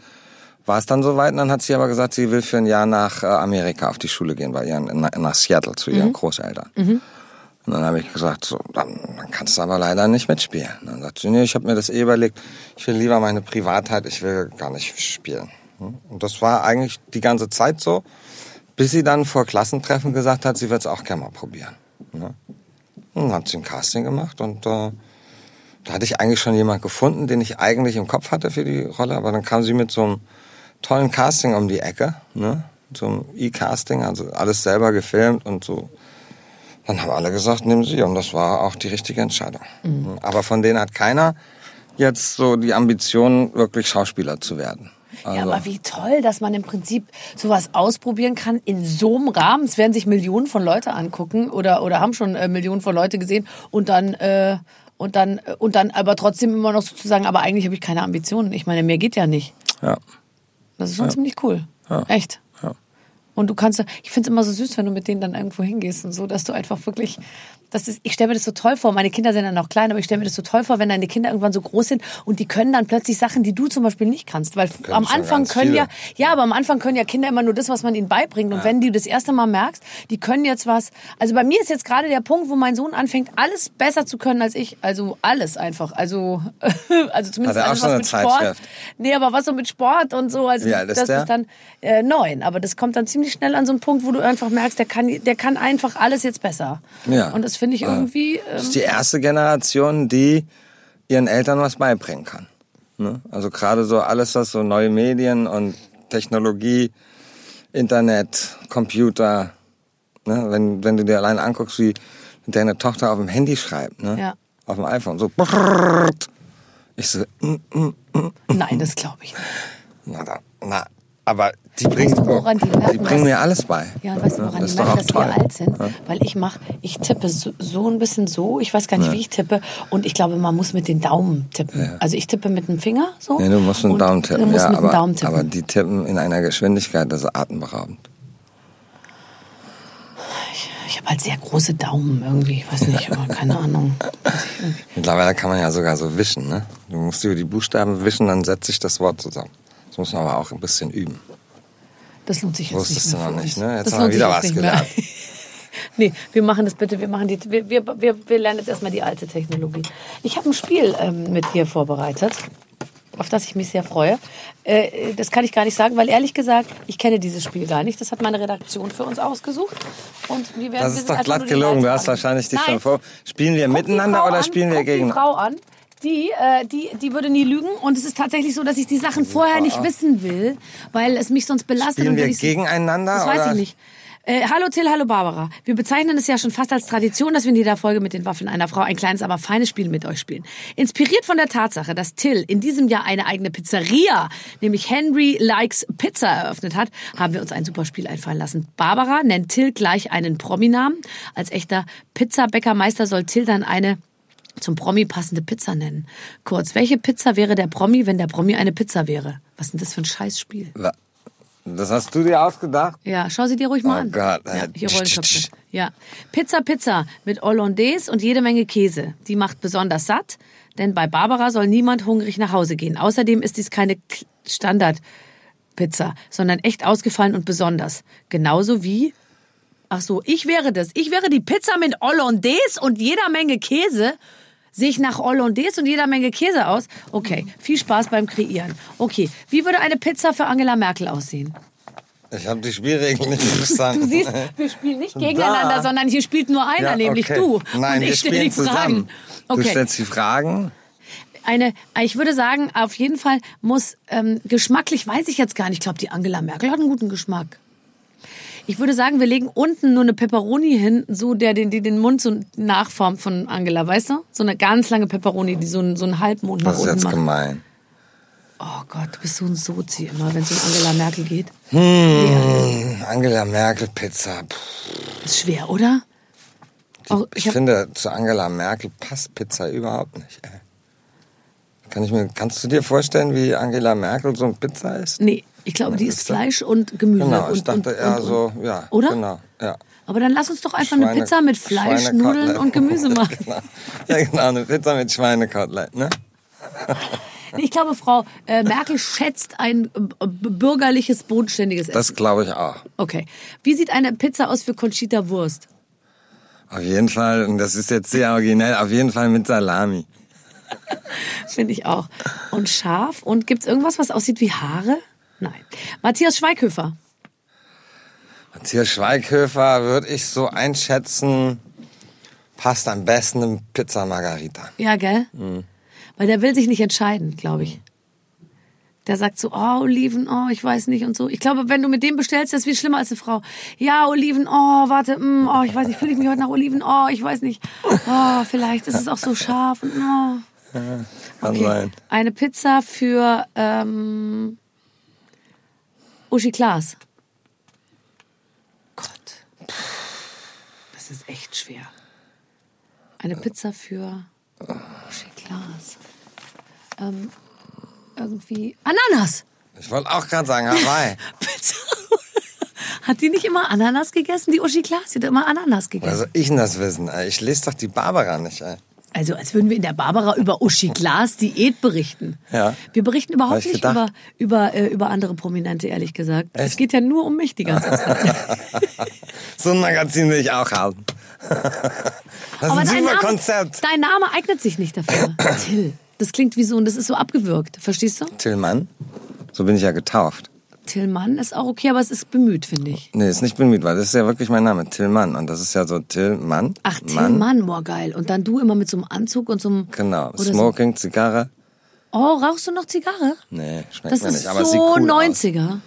war es dann soweit und dann hat sie aber gesagt, sie will für ein Jahr nach äh, Amerika auf die Schule gehen, bei ihren, nach, Seattle zu ihren Großeltern. Und dann habe ich gesagt, so, dann, dann kannst du aber leider nicht mitspielen. Und dann sagt sie, nee, ich habe mir das eh überlegt, ich will lieber meine Privatheit, ich will gar nicht spielen. Und das war eigentlich die ganze Zeit so, bis sie dann vor Klassentreffen gesagt hat, sie wird es auch gerne mal probieren. Ne? Und dann hat sie ein Casting gemacht und äh, da hatte ich eigentlich schon jemand gefunden, den ich eigentlich im Kopf hatte für die Rolle, aber dann kam sie mit so einem tollen Casting um die Ecke, ne? einem E-Casting, also alles selber gefilmt und so. Dann haben alle gesagt, nimm sie und das war auch die richtige Entscheidung. Aber von denen hat keiner jetzt so die Ambition, wirklich Schauspieler zu werden. Also, Ja, aber wie toll, dass man im Prinzip sowas ausprobieren kann in so einem Rahmen. Es werden sich Millionen von Leute angucken oder, oder haben schon äh, Millionen von Leute gesehen und dann, äh, und dann, äh, und dann aber trotzdem immer noch sozusagen, aber eigentlich habe ich keine Ambitionen. Ich meine, mehr geht ja nicht. ja. Das ist schon ziemlich cool. Echt. Ja. Und du kannst, ich finde es immer so süß, wenn du mit denen dann irgendwo hingehst und so, dass du einfach wirklich, das ist, ich stelle mir das so toll vor. Meine Kinder sind dann noch klein, aber ich stelle mir das so toll vor, wenn deine Kinder irgendwann so groß sind und die können dann plötzlich Sachen, die du zum Beispiel nicht kannst. Weil am schon Anfang können viele. ja, ja, aber am Anfang können ja Kinder immer nur das, was man ihnen beibringt. Und wenn du das erste Mal merkst, die können jetzt was, also bei mir ist jetzt gerade der Punkt, wo mein Sohn anfängt, alles besser zu können als ich. Also alles einfach. Also, also zumindest auch alles, was mit Sport. Nee, aber was so mit Sport und so, also ist das der? ist dann äh, neun. Aber das kommt dann ziemlich schnell an so einen Punkt, wo du einfach merkst, der kann, der kann einfach alles jetzt besser. Ja. Und das finde ich irgendwie. Das Ähm, ist die erste Generation, die ihren Eltern was beibringen kann. Ne? Also gerade so alles, was so neue Medien und Technologie, Internet, Computer, ne? wenn, wenn du dir allein anguckst, wie deine Tochter auf dem Handy schreibt, ne? Ja. auf dem iPhone, so ich so, mm, mm, nein, das glaube ich nicht. na, na, aber die bringen, du, woran die merken, bringen dass- mir alles bei. Ja, und weißt du, woran das die merken, dass wir toll. alt sind? Weil ich mache, ich tippe so, so ein bisschen so, ich weiß gar nicht, wie ich tippe. Und ich glaube, man muss mit den Daumen tippen. Also ich tippe mit dem Finger so. Ja, du musst mit dem Daumen tippen. Du musst ja, mit aber, dem Daumen tippen. aber die tippen in einer Geschwindigkeit, das ist atemberaubend. ich habe halt sehr große Daumen irgendwie, ich weiß nicht, aber keine Ahnung. Ich. Mittlerweile kann man ja sogar so wischen, ne? Du musst über die Buchstaben wischen, dann setzt sich das Wort zusammen. Das muss man aber auch ein bisschen üben. Das lohnt sich jetzt Wusstest nicht du noch nicht, ne? Jetzt das haben wir wieder was mehr. nee, wir machen das bitte. Wir, machen die, wir, wir, wir, wir lernen jetzt erstmal die alte Technologie. Ich habe ein Spiel ähm, mit dir vorbereitet, auf das ich mich sehr freue. Äh, das kann ich gar nicht sagen, weil ehrlich gesagt, ich kenne dieses Spiel gar nicht. Das hat meine Redaktion für uns ausgesucht. Und wir werden, Das ist doch glatt gelogen. Du hast an. wahrscheinlich dich Nein. schon vor. Spielen wir Guck miteinander oder an, spielen wir guck gegen? die Frau an. Die, äh, die, die würde nie lügen. Und es ist tatsächlich so, dass ich die Sachen vorher nicht wissen will, weil es mich sonst belastet. Spielen und wir gegeneinander? Das weiß oder? ich nicht. Äh, hallo Till, hallo Barbara. Wir bezeichnen es ja schon fast als Tradition, dass wir in jeder Folge mit den Waffeln einer Frau ein kleines, aber feines Spiel mit euch spielen. Inspiriert von der Tatsache, dass Till in diesem Jahr eine eigene Pizzeria, nämlich Henry Likes Pizza eröffnet hat, haben wir uns ein super Spiel einfallen lassen. Barbara nennt Till gleich einen Prominamen. Als echter Pizzabäckermeister soll Till dann eine zum Promi passende Pizza nennen. Kurz, welche Pizza wäre der Promi, wenn der Promi eine Pizza wäre? Was ist denn das für ein Scheißspiel? Das hast du dir ausgedacht? Ja, schau sie dir ruhig mal Oh an. Gott, ja, äh, hier Rollenköpfe. Ja. Pizza, Pizza mit Hollandaise und jede Menge Käse. Die macht besonders satt, denn bei Barbara soll niemand hungrig nach Hause gehen. Außerdem ist dies keine Standardpizza, sondern echt ausgefallen und besonders. Genauso wie Ach so, ich wäre das. Ich wäre die Pizza mit Hollandaise und jeder Menge Käse. Sehe ich nach Hollandaise und jeder Menge Käse aus? Okay, viel Spaß beim Kreieren. Okay, wie würde eine Pizza für Angela Merkel aussehen? Ich habe die Spielregeln nicht verstanden. Du siehst, wir spielen nicht gegeneinander, Da. sondern hier spielt nur einer, Ja, nämlich okay. du. Nein, und ich stelle die Fragen. zusammen. Du Okay. stellst die Fragen. Eine, ich würde sagen, auf jeden Fall muss ähm, geschmacklich, weiß ich jetzt gar nicht. Ich glaube, die Angela Merkel hat einen guten Geschmack. Ich würde sagen, wir legen unten nur eine Pepperoni hin, so der den, die den Mund so nachformt von Angela, weißt du? So eine ganz lange Pepperoni, die so einen, so einen Halbmond nach Das ist unten jetzt macht. gemein. Oh Gott, du bist so ein Sozi immer, wenn es um Angela Merkel geht. Angela Merkel Pizza. Puh. Ist schwer, oder? Oh, Ich, ich finde, zu Angela Merkel passt Pizza überhaupt nicht. Ey. Kann ich mir, kannst du dir vorstellen, wie Angela Merkel so ein Pizza ist? nee, ich glaube, die ist Fleisch und Gemüse. Genau, und, ich dachte und, eher und, so, ja. Oder? Genau, ja. Aber dann lass uns doch einfach eine Schweine- Pizza mit Fleisch. Nudeln und Gemüse machen. genau. Ja, genau, eine Pizza mit Schweinekotelett, ne? Ich glaube, Frau äh, Merkel schätzt ein äh, bürgerliches, bodenständiges Essen. Das glaube ich auch. Okay. Wie sieht eine Pizza aus für Conchita Wurst? Auf jeden Fall, und das ist jetzt sehr originell, auf jeden Fall mit Salami. Finde ich auch. Und scharf. Und gibt's irgendwas, was aussieht wie Haare? Nein. Matthias Schweighöfer. Matthias Schweighöfer würde ich so einschätzen, passt am besten in Pizza Margarita. Ja, gell? Mhm. Weil der will sich nicht entscheiden, glaube ich. Der sagt so, oh, Oliven, oh, ich weiß nicht und so. Ich glaube, wenn du mit dem bestellst, das ist viel schlimmer als eine Frau. Ja, Oliven, oh, warte, mm, oh, ich weiß nicht, fühle ich mich heute nach Oliven, oh, ich weiß nicht. Oh, vielleicht ist es auch so scharf und oh. Kann Okay. sein. Eine Pizza für ähm, Uschi Klaas. Gott. Das ist echt schwer. Eine Pizza für Uschi Klaas. Ähm, irgendwie Ananas. Ich wollte auch gerade sagen, Hawaii. Pizza. Hat die nicht immer Ananas gegessen? Die Uschi Klaas, die hat immer Ananas gegessen. soll ich denn das wissen? Ey? Ich lese doch die Barbara nicht, ey. Also als würden wir in der Barbara über Uschi Klaas Diät berichten. Ja. Wir berichten überhaupt ich nicht über, gedacht. über, äh, über andere Prominente, ehrlich gesagt. Es Echt? geht ja nur um mich die ganze Zeit. So ein Magazin will ich auch haben. Das ist ein dein super Name, Konzept. dein Name eignet sich nicht dafür. Till. Das klingt wie so, und das ist so abgewürgt. Verstehst du? Tillmann. So bin ich ja getauft. Tillmann ist auch okay, aber es ist bemüht, finde ich. Nee, ist nicht bemüht, weil das ist ja wirklich mein Name, Tillmann. Und das ist ja so Tillmann. Ach, Mann. Tillmann, boah, geil. Und dann du immer mit so einem Anzug und so einem... Genau. oder so. Smoking, Zigarre. Oh, rauchst du noch Zigarre? Nee, schmeckt Das mir ist nicht. Aber es so cool 90er. aus.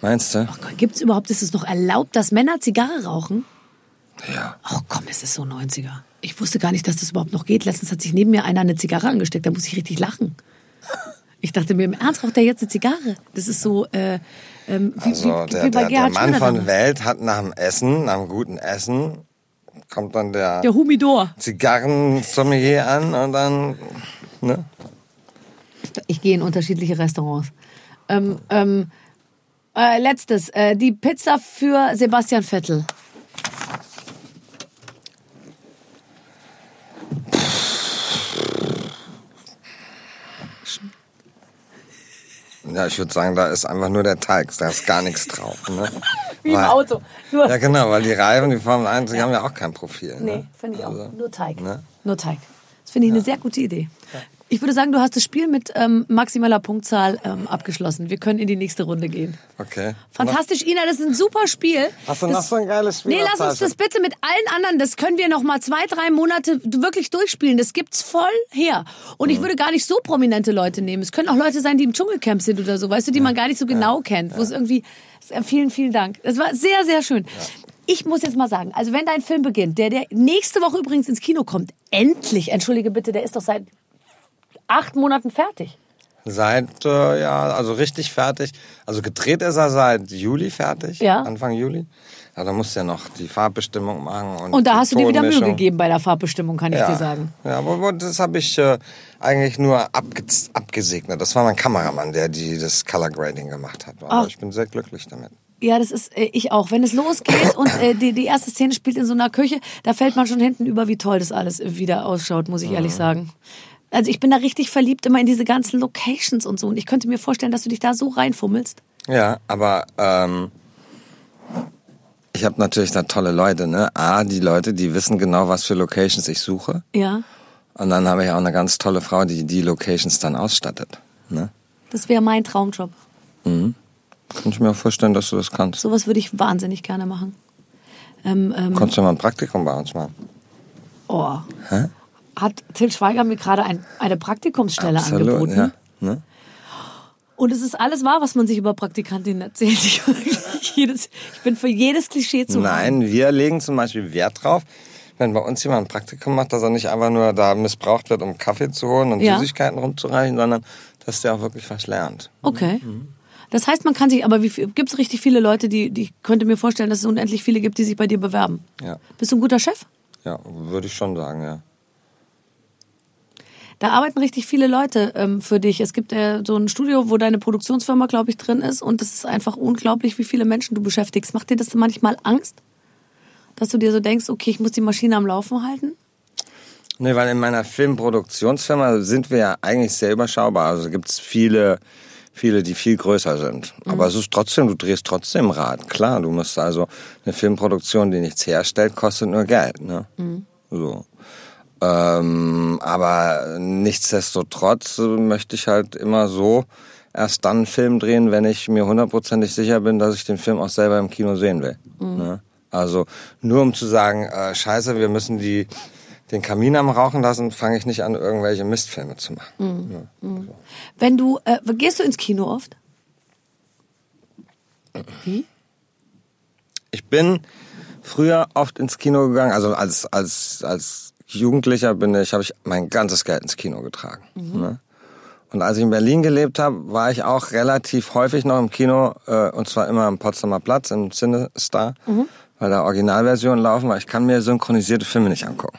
Meinst du? Gibt es überhaupt, ist es noch erlaubt, dass Männer Zigarre rauchen? Ja. Ach komm, es ist so 90er. Ich wusste gar nicht, dass das überhaupt noch geht. Letztens hat sich neben mir einer eine Zigarre angesteckt, da musste ich richtig lachen. Ich dachte mir, im Ernst raucht der jetzt eine Zigarre? Das ist so, äh, ähm, wie, Also wie, der, wie bei der, der Mann Schröder von. Welt hat nach dem Essen, nach dem guten Essen, kommt dann der, Der Humidor. Zigarrensommelier an und dann, ne? Ich gehe in unterschiedliche Restaurants. Ähm, ähm, äh, letztes, äh, die Pizza für Sebastian Vettel. Ja, ich würde sagen, da ist einfach nur der Teig, da ist gar nichts drauf. Ne? Wie im Weil- Auto. Nur, Ja, genau, weil die Reifen, die Formel 1, die haben ja auch kein Profil. nee, Ne? finde ich auch. Also, Nur Teig. ne? Nur Teig. Das finde ich eine sehr gute Idee. Ich würde sagen, du hast das Spiel mit ähm, maximaler Punktzahl ähm, abgeschlossen. Wir können in die nächste Runde gehen. Okay. Fantastisch, Ina, das ist ein super Spiel. Hast du das, noch so ein geiles Spiel? Nee, lass uns das bitte mit allen anderen, das können wir noch mal zwei, drei Monate wirklich durchspielen. Das gibt's voll her. Und Mhm. ich würde gar nicht so prominente Leute nehmen. Es können auch Leute sein, die im Dschungelcamp sind oder so, weißt du, die man gar nicht so genau kennt. Wo es irgendwie, vielen, vielen Dank. Das war sehr, sehr schön. Ich muss jetzt mal sagen, also wenn dein Film beginnt, der, der nächste Woche übrigens ins Kino kommt, endlich, entschuldige bitte, der ist doch seit acht Monaten fertig. Seit, äh, ja, also richtig fertig. Also gedreht ist er seit Juli fertig. Ja. Anfang Juli. Ja, da musst du ja noch die Farbbestimmung machen. Und, Und da hast du dir wieder Mühe gegeben bei der Farbbestimmung, kann ich ja. dir sagen. Ja, aber das habe ich äh, eigentlich nur abge abgesegnet. Das war mein Kameramann, der die das Color Grading gemacht hat. Aber Ach. ich bin sehr glücklich damit. Ja, das ist äh, ich auch. Wenn es losgeht und äh, die, die erste Szene spielt in so einer Küche, da fällt man schon hinten über, wie toll das alles wieder ausschaut, muss ich ehrlich sagen. Also ich bin da richtig verliebt immer in diese ganzen Locations und so. Und ich könnte mir vorstellen, dass du dich da so reinfummelst. Ja, aber ähm, ich habe natürlich da tolle Leute. Ne? A, die Leute, die wissen genau, was für Locations ich suche. Ja, Und dann habe ich auch eine ganz tolle Frau, die die Locations dann ausstattet. Ne? das wäre mein Traumjob. Kann ich mir auch vorstellen, dass du das kannst. Sowas würde ich wahnsinnig gerne machen. Ähm, ähm, Konntest du mal ein Praktikum bei uns machen? oh. Hat Till Schweiger mir gerade ein, eine Praktikumsstelle angeboten. ja. Ne? Und es ist alles wahr, was man sich über Praktikantinnen erzählt. Ich, jedes, ich bin für jedes Klischee zu haben. Nein, wir legen zum Beispiel Wert drauf, wenn bei uns jemand ein Praktikum macht, dass er nicht einfach nur da missbraucht wird, um Kaffee zu holen und Ja. Süßigkeiten rumzureichen, sondern dass der auch wirklich was lernt. Okay. Mhm. Das heißt, man kann sich, aber wie gibt es richtig viele Leute, die, die ich könnte mir vorstellen, dass es unendlich viele gibt, die sich bei dir bewerben. Ja, Bist du ein guter Chef? ja würde ich schon sagen, ja. Da arbeiten richtig viele Leute ähm, für dich. Es gibt äh, so ein Studio, wo deine Produktionsfirma, glaube ich, drin ist. Und es ist einfach unglaublich, wie viele Menschen du beschäftigst. Macht dir das manchmal Angst? Dass du dir so denkst, okay, ich muss die Maschine am Laufen halten? Nee, weil in meiner Filmproduktionsfirma sind wir ja eigentlich sehr überschaubar. Also gibt es viele, viele, die viel größer sind. Aber es ist trotzdem, du drehst trotzdem Rad. Klar, du musst also eine Filmproduktion, die nichts herstellt, kostet nur Geld. Ne? So. Ähm, aber nichtsdestotrotz möchte ich halt immer so erst dann einen Film drehen, wenn ich mir hundertprozentig sicher bin, dass ich den Film auch selber im Kino sehen will. Ne? Also nur um zu sagen, äh, scheiße, wir müssen die, den Kamin am Rauchen lassen, fange ich nicht an, irgendwelche Mistfilme zu machen. Ne? Wenn du, äh, gehst du ins Kino oft? Wie? Ich bin früher oft ins Kino gegangen, also als, als, als Jugendlicher bin ich, habe ich mein ganzes Geld ins Kino getragen. Ne? Und als ich in Berlin gelebt habe, war ich auch relativ häufig noch im Kino, äh, und zwar immer am Potsdamer Platz, im CineStar, weil da Originalversionen laufen, weil ich kann mir synchronisierte Filme nicht angucken.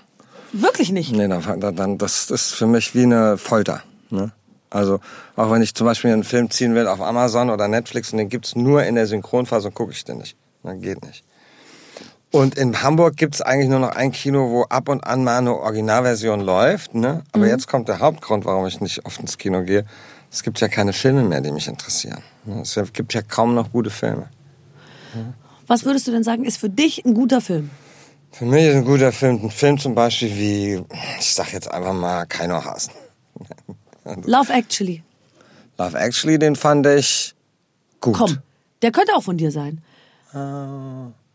Wirklich nicht. Nee, dann, dann, dann, das ist für mich wie eine Folter. Ne? Also auch wenn ich zum Beispiel einen Film ziehen will auf Amazon oder Netflix und den gibt's nur in der Synchronfassung, gucke ich den nicht. Na, geht nicht. Und in Hamburg gibt's eigentlich nur noch ein Kino, wo ab und an mal eine Originalversion läuft. Ne? Aber jetzt kommt der Hauptgrund, warum ich nicht oft ins Kino gehe. Es gibt ja keine Filme mehr, die mich interessieren. ne? Es gibt ja kaum noch gute Filme. Was würdest du denn sagen, ist für dich ein guter Film? Für mich ist ein guter Film ein Film zum Beispiel wie, ich sag jetzt einfach mal, Keino Hasen. Love Actually. Love Actually, den fand ich gut. Komm, der könnte auch von dir sein.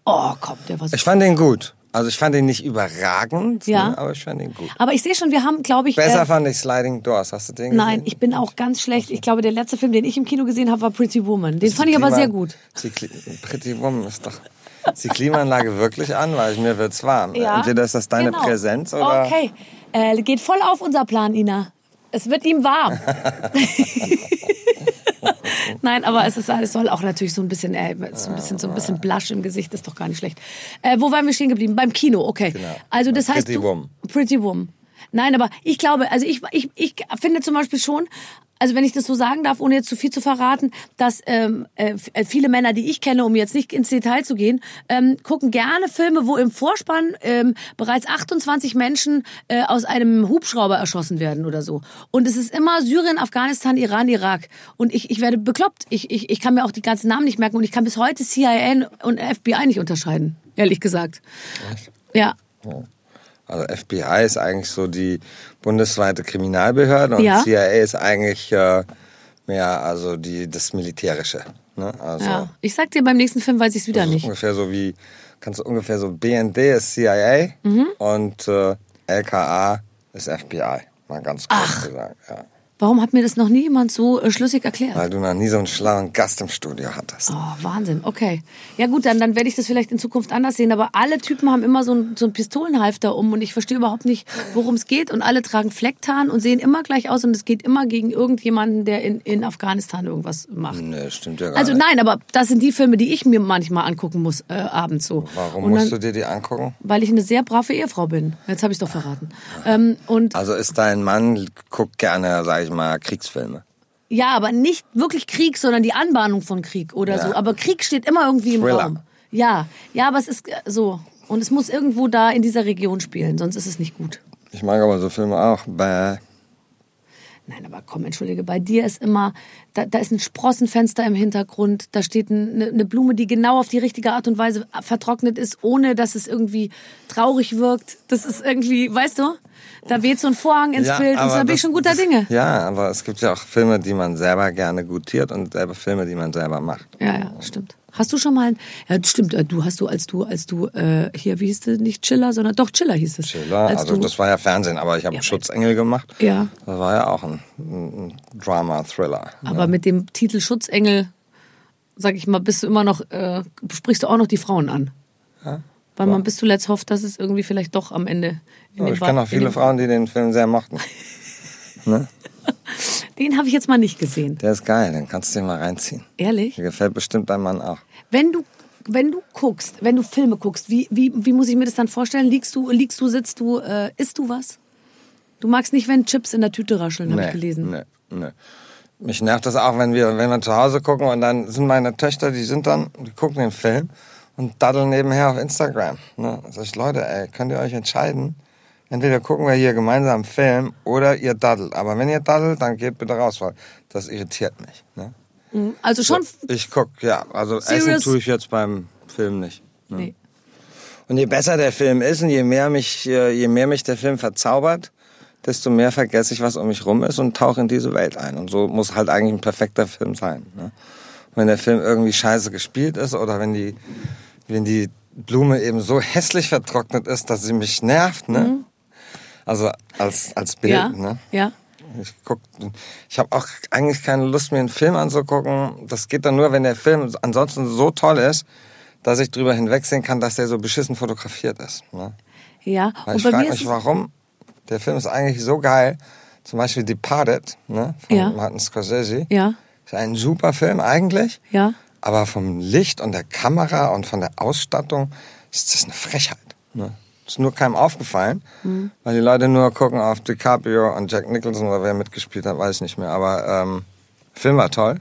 Oh, komm, der war so. Ich fand den gut. Also ich fand ihn nicht überragend, Ja. ne, aber ich fand ihn gut. Aber ich sehe schon, wir haben, glaube ich. Besser äh, fand ich Sliding Doors. Hast du den Nein, gesehen? ich bin auch ganz schlecht. Ich glaube, der letzte Film, den ich im Kino gesehen habe, war Pretty Woman. Den fand ich aber Klima- sehr gut. Pretty Woman ist doch... Ist die Klimaanlage wirklich an? Weil mir wird's warm. Entweder ist das deine genau. Präsenz oder... Okay, äh, geht voll auf unser Plan, Ina. Es wird ihm warm. Nein, aber es, ist, es soll auch natürlich so ein bisschen, äh, so ein bisschen, so ein bisschen Blush im Gesicht, ist doch gar nicht schlecht. Äh, wo waren wir stehen geblieben? Beim Kino, okay. Genau. Also das Bei heißt, Pretty du, Woman. Pretty Woman. Nein, aber ich glaube, also ich, ich, ich finde zum Beispiel schon, also wenn ich das so sagen darf, ohne jetzt zu viel zu verraten, dass ähm, äh, viele Männer, die ich kenne, um jetzt nicht ins Detail zu gehen, ähm, gucken gerne Filme, wo im Vorspann ähm, bereits 28 Menschen äh, aus einem Hubschrauber erschossen werden oder so. Und es ist immer Syrien, Afghanistan, Iran, Irak. Und ich, ich werde bekloppt. Ich, ich, ich kann mir auch die ganzen Namen nicht merken und ich kann bis heute CIA und FBI nicht unterscheiden, ehrlich gesagt. Ja. Also FBI ist eigentlich so die bundesweite Kriminalbehörde und Ja. CIA ist eigentlich äh, mehr also die das Militärische. Ne? Also ja. Ich sag dir beim nächsten Film weiß ich es wieder nicht. ungefähr so wie kannst du ungefähr so BND ist CIA Mhm. und äh, LKA ist FBI. Mal ganz kurz gesagt. Ja. Warum hat mir das noch nie jemand so äh, schlüssig erklärt? Weil du noch nie so einen schlauen Gast im Studio hattest. Oh, Wahnsinn. Okay. Ja gut, dann, dann werde ich das vielleicht in Zukunft anders sehen. Aber alle Typen haben immer so ein, so ein Pistolenhalfter um und ich verstehe überhaupt nicht, worum es geht. Und alle tragen Flecktarn und sehen immer gleich aus und es geht immer gegen irgendjemanden, der in, in Afghanistan irgendwas macht. Nee, stimmt ja gar Also nicht. nein, aber das sind die Filme, die ich mir manchmal angucken muss, äh, abends so. Warum und musst dann, du dir die angucken? Weil ich eine sehr brave Ehefrau bin. Jetzt habe ich doch verraten. Ähm, und Also ist dein Mann, guckt gerne, sag ich mal, Kriegsfilme. Ja, aber nicht wirklich Krieg, sondern die Anbahnung von Krieg oder Ja. so. Aber Krieg steht immer irgendwie im Thriller. Raum. Ja, ja, aber es ist äh, so. Und es muss irgendwo da in dieser Region spielen, sonst ist es nicht gut. Ich mag aber so Filme auch. Bäh. Nein, aber komm, entschuldige, bei dir ist immer, da, da ist ein Sprossenfenster im Hintergrund, da steht ein- eine, eine Blume, die genau auf die richtige Art und Weise vertrocknet ist, ohne dass es irgendwie traurig wirkt. Das ist irgendwie, weißt du, da weht so ein Vorhang ins Bild und so, da bin ich das- schon guter das, Dinge. Ja, aber es gibt ja auch Filme, die man selber gerne gutiert und selber Filme, die man selber macht. Ja, ja, stimmt. Hast du schon mal, ja, stimmt, äh, du hast du, als du, als du, äh, hier, wie hieß es, nicht Chiller, sondern doch Chiller hieß es. Chiller, Als also du, das war ja Fernsehen, aber ich habe Ja, Schutzengel gemacht. Ja. Das war ja auch ein, ein Drama-Thriller. aber mit dem Titel Schutzengel, sag ich mal, bist du immer noch, äh, sprichst du auch noch die Frauen an. Weil man bis zuletzt hofft, dass es irgendwie vielleicht doch am Ende in den ich kenne auch viele Frauen, die den Film sehr mochten. ne? Den habe ich jetzt mal nicht gesehen. Der ist geil, den kannst du dir mal reinziehen. Ehrlich? Der gefällt bestimmt deinem Mann auch. Wenn du, wenn du guckst, wenn du Filme guckst, wie, wie, wie muss ich mir das dann vorstellen? Liegst du, liegst du, sitzt du, äh, isst du was? Du magst nicht, wenn Chips in der Tüte rascheln, habe ich gelesen. Nee, nee. Mich nervt das auch, wenn wir, wenn wir zu Hause gucken und dann sind meine Töchter, die sind dann, die gucken den Film und daddeln nebenher auf Instagram. Ne? Sag ich, Leute, ey, könnt ihr euch entscheiden? Entweder gucken wir hier gemeinsam einen Film oder ihr daddelt. Aber wenn ihr daddelt, dann geht bitte raus, weil das irritiert mich. Ne? Also schon, Ich guck, ja, also essen tue ich jetzt beim Film nicht. nee. Und je besser der Film ist und je mehr mich, äh, je mehr mich der Film verzaubert, desto mehr vergesse ich, was um mich rum ist und tauche in diese Welt ein. Und so muss halt eigentlich ein perfekter Film sein. Ne? Wenn der Film irgendwie scheiße gespielt ist oder wenn die, wenn die Blume eben so hässlich vertrocknet ist, dass sie mich nervt, ne? Also als, als Bild, Ja, ne? ja. Ich guck, ich habe auch eigentlich keine Lust, mir einen Film anzugucken. Das geht dann nur, wenn der Film ansonsten so toll ist, dass ich drüber hinwegsehen kann, dass der so beschissen fotografiert ist. Ne? Ja, Weil und ich frage mich, warum. Der Film ist eigentlich so geil. Zum Beispiel Departed ne, von Ja. Martin Scorsese. ja, Ist ein super Film eigentlich. ja. Aber vom Licht und der Kamera und von der Ausstattung ist das eine Frechheit. Ne? Ist nur keinem aufgefallen, Mhm. weil die Leute nur gucken auf DiCaprio und Jack Nicholson oder wer mitgespielt hat, weiß ich nicht mehr. Aber ähm, Film war toll,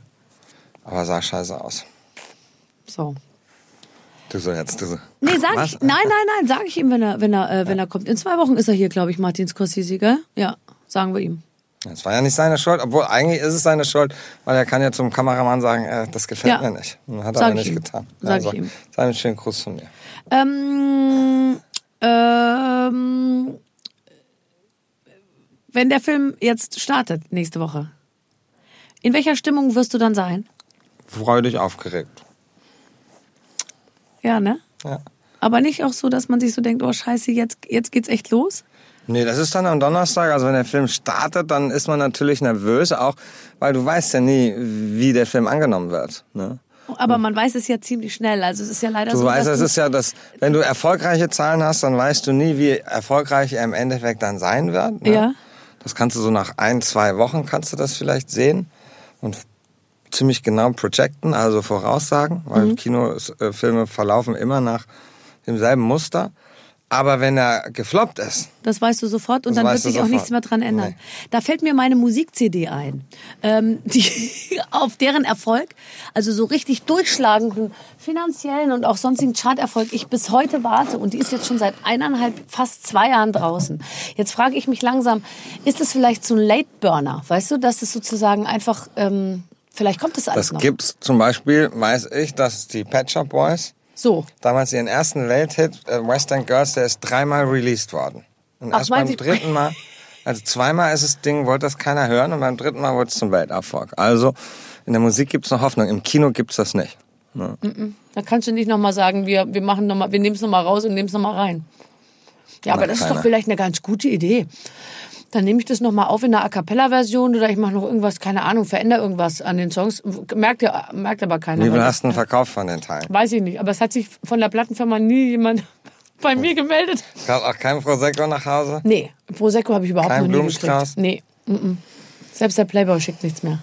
aber sah scheiße aus. So. Du so jetzt, du so. Nee, sag Was? ich. Nein, nein, nein, sag ich ihm, wenn er, wenn er, äh, wenn er kommt. In zwei Wochen ist er hier, glaube ich, Martin Scorsese, gell? Ja, sagen wir ihm. Das war ja nicht seine Schuld, obwohl eigentlich ist es seine Schuld, weil er kann ja zum Kameramann sagen, äh, das gefällt Ja. mir nicht. Und Hat er aber ich nicht ihm. getan. Sag ich ihm. Sei einen schönen Gruß von mir. Ähm, ähm, wenn der Film jetzt startet, nächste Woche, in welcher Stimmung wirst du dann sein? Freudig aufgeregt. Ja, ne? Ja. Aber nicht auch so, dass man sich so denkt, oh scheiße, jetzt, jetzt geht's echt los? Nee, das ist dann am Donnerstag. Also wenn der Film startet, dann ist man natürlich nervös, auch weil du weißt ja nie, wie der Film angenommen wird. Ne? Aber man weiß es ja ziemlich schnell. Also es ist ja leider Du so, weißt, dass es du, ist ja das, wenn du erfolgreiche Zahlen hast, dann weißt du nie, wie erfolgreich er im Endeffekt dann sein wird. Ne? Ja. Das kannst du so nach ein, zwei Wochen kannst du das vielleicht sehen und ziemlich genau projecten, also voraussagen, weil Mhm. Kinofilme verlaufen immer nach demselben Muster. Aber wenn er gefloppt ist, Das weißt du sofort und Das dann wird sich auch nichts mehr dran ändern. Nee. Da fällt mir meine Musik-CD ein, ähm, die auf deren Erfolg, also so richtig durchschlagenden finanziellen und auch sonstigen Charterfolg, ich bis heute warte und die ist jetzt schon seit eineinhalb, fast zwei Jahren draußen. Jetzt frage ich mich langsam, ist es vielleicht so ein Late Burner, weißt du, dass es sozusagen einfach, ähm, vielleicht kommt es alles das noch. gibt's zum Beispiel, weiß ich, dass die Pet Shop Boys So, damals ihren ersten Welthit äh, Western Girls, der ist dreimal released worden. Und Ach, erst beim dritten Mal, also zweimal ist das Ding, wollte das keiner hören und beim dritten Mal wurde es zum Welterfolg. Also in der Musik gibt's noch Hoffnung, im Kino gibt's das nicht. da kannst du nicht nochmal sagen, wir, wir machen noch mal, wir nehmen es nochmal raus und nehmen es nochmal rein. Ja, aber das ist keiner. doch vielleicht eine ganz gute Idee. Dann nehme ich das nochmal auf in der A Cappella-Version oder ich mache noch irgendwas, keine Ahnung, verändere irgendwas an den Songs. Merkt, ja, merkt aber keiner. Wie viel hast du denn das- verkauft von den Teilen? Weiß ich nicht, aber es hat sich von der Plattenfirma nie jemand bei mir gemeldet. Gab auch kein Prosecco nach Hause? Nee, Prosecco habe ich überhaupt Kein noch nie gekriegt. Nee, mm -mm. selbst der Playboy schickt nichts mehr.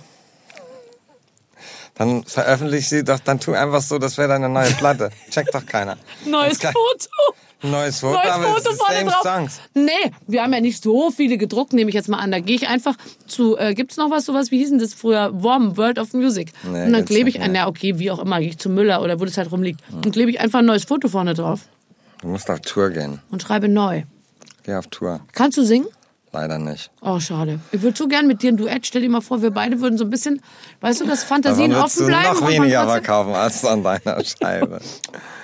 Dann veröffentlich sie doch, dann tu einfach so, das wäre deine neue Platte. Checkt doch keiner. Neues Foto. Neues Foto, Neues aber es Foto vorne drauf. songs. Nee, wir haben ja nicht so viele gedruckt, nehme ich jetzt mal an. Da gehe ich einfach zu, äh, gibt's noch was, sowas, wie hießen das früher? WOM, World of Music. Nee, und dann klebe ich an, ja okay, wie auch immer, gehe ich zu Müller oder wo das halt rumliegt. Und klebe ich einfach ein neues Foto vorne drauf Du musst auf Tour gehen. und schreibe neu. Geh auf Tour. Kannst du singen? Leider nicht. Oh, schade. Ich würde so gern mit dir ein Duett. Stell dir mal vor, wir beide würden so ein bisschen, weißt du, dass Fantasien würdest offen bleiben. noch weniger verkaufen als an deiner Scheibe.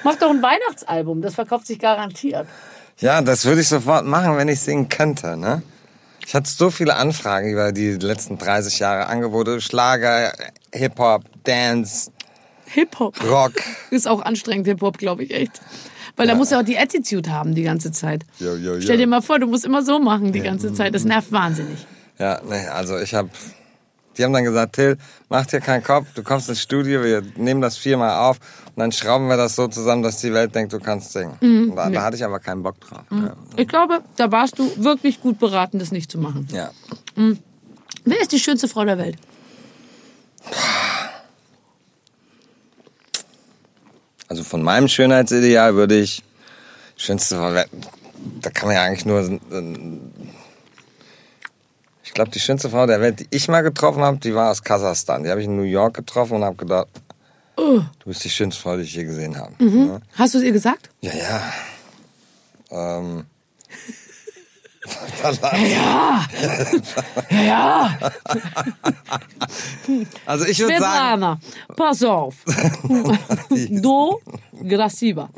Mach doch ein Weihnachtsalbum, das verkauft sich garantiert. Ja, das würde ich sofort machen, wenn ich singen könnte. Ne? Ich hatte so viele Anfragen über die letzten 30 Jahre. Angebote, Schlager, Hip-Hop, Dance, Hip-Hop. Rock. Ist auch anstrengend, Hip-Hop, glaube ich, echt. Weil da muss ja auch die Attitude haben die ganze Zeit. Jo, jo, jo. Stell dir mal vor, du musst immer so machen die ganze Zeit. Das nervt wahnsinnig. Ja, nee, also ich habe... Die haben dann gesagt, Till, mach dir keinen Kopf, du kommst ins Studio, wir nehmen das viermal auf und dann schrauben wir das so zusammen, dass die Welt denkt, du kannst singen. Mhm. da, da hatte ich aber keinen Bock drauf. Ich glaube, da warst du wirklich gut beraten, das nicht zu machen. Ja. ja. Wer ist die schönste Frau der Welt? Also von meinem Schönheitsideal würde ich schönste da kann man ja eigentlich nur ich glaube die schönste Frau der Welt, die ich mal getroffen habe, die war aus Kasachstan. Die habe ich in New York getroffen und habe gedacht, Oh. du bist die schönste Frau, die ich je gesehen habe. Mhm. Ja, Hast du es ihr gesagt? ja. ja. Ähm, Ja. ja, also ich würde sagen, pass auf. Do Grasiva.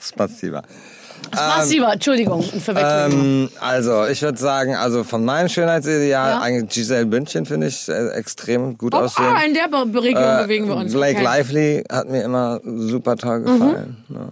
Spasiba. Grasiva, Entschuldigung, Verwechslung. Ähm, also, ich würde sagen, also von meinem Schönheitsideal, Ja. eigentlich Giselle Bündchen finde ich äh, extrem gut oh, aussehen. ah, in der Be Region Äh, bewegen wir uns. Blake okay. Mhm. Lively hat mir immer super toll gefallen. Ja.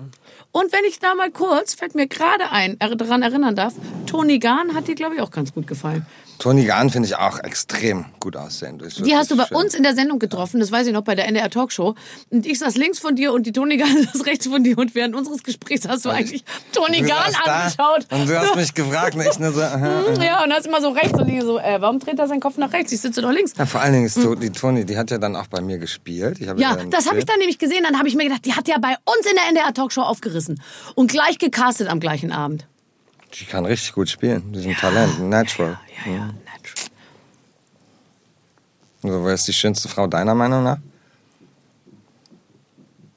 Und wenn ich da mal kurz, fällt mir gerade ein, daran erinnern darf, Toni Gahn hat dir, glaube ich, auch ganz gut gefallen. Toni Gahn finde ich auch extrem gut aussehend. Die hast du bei schön. uns in der Sendung getroffen, das weiß ich noch, bei der NDR Talkshow. Und ich saß links von dir und die Toni Gahn saß rechts von dir. Und während unseres Gesprächs hast du eigentlich Toni Gahn angeschaut. Und du hast mich gefragt und ich nur so, aha. Ja, und hast immer so rechts und ich so, äh, warum dreht er seinen Kopf nach rechts? Ich sitze doch links. Ja, vor allen Dingen ist to- die Toni, die hat ja dann auch bei mir gespielt. Ja, dann das habe ich dann nämlich gesehen. Dann habe ich mir gedacht, die hat ja bei uns in der NDR Talkshow aufgerissen. Und gleich gecastet am gleichen Abend. Die kann richtig gut spielen. Die ist ein Talent, ein Natural. Ja, ja, natural. Also, wer ist die schönste Frau deiner Meinung nach?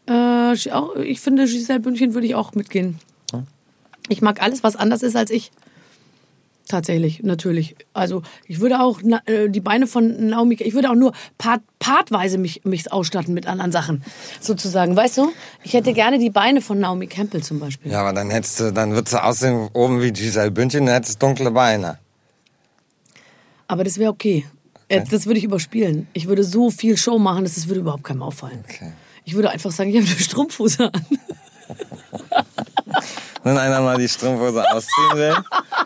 Äh, ich auch- ich finde, Giselle Bündchen würde ich auch mitgehen. Ich mag alles, was anders ist als ich. Tatsächlich, natürlich. Also ich würde auch na, äh, die Beine von Naomi, ich würde auch nur part, partweise mich, mich ausstatten mit anderen Sachen, sozusagen. Weißt du? Ich hätte gerne die Beine von Naomi Campbell zum Beispiel. Ja, aber dann hättest du, dann würdest du aussehen oben wie Giselle Bündchen, dann hättest du dunkle Beine. Aber das wäre okay. Äh, Das würde ich überspielen. Ich würde so viel Show machen, dass es würde überhaupt keinem auffallen. Okay. Ich würde einfach sagen, ich habe eine Strumpfhose an. Wenn einer mal die Strumpfhose ausziehen will,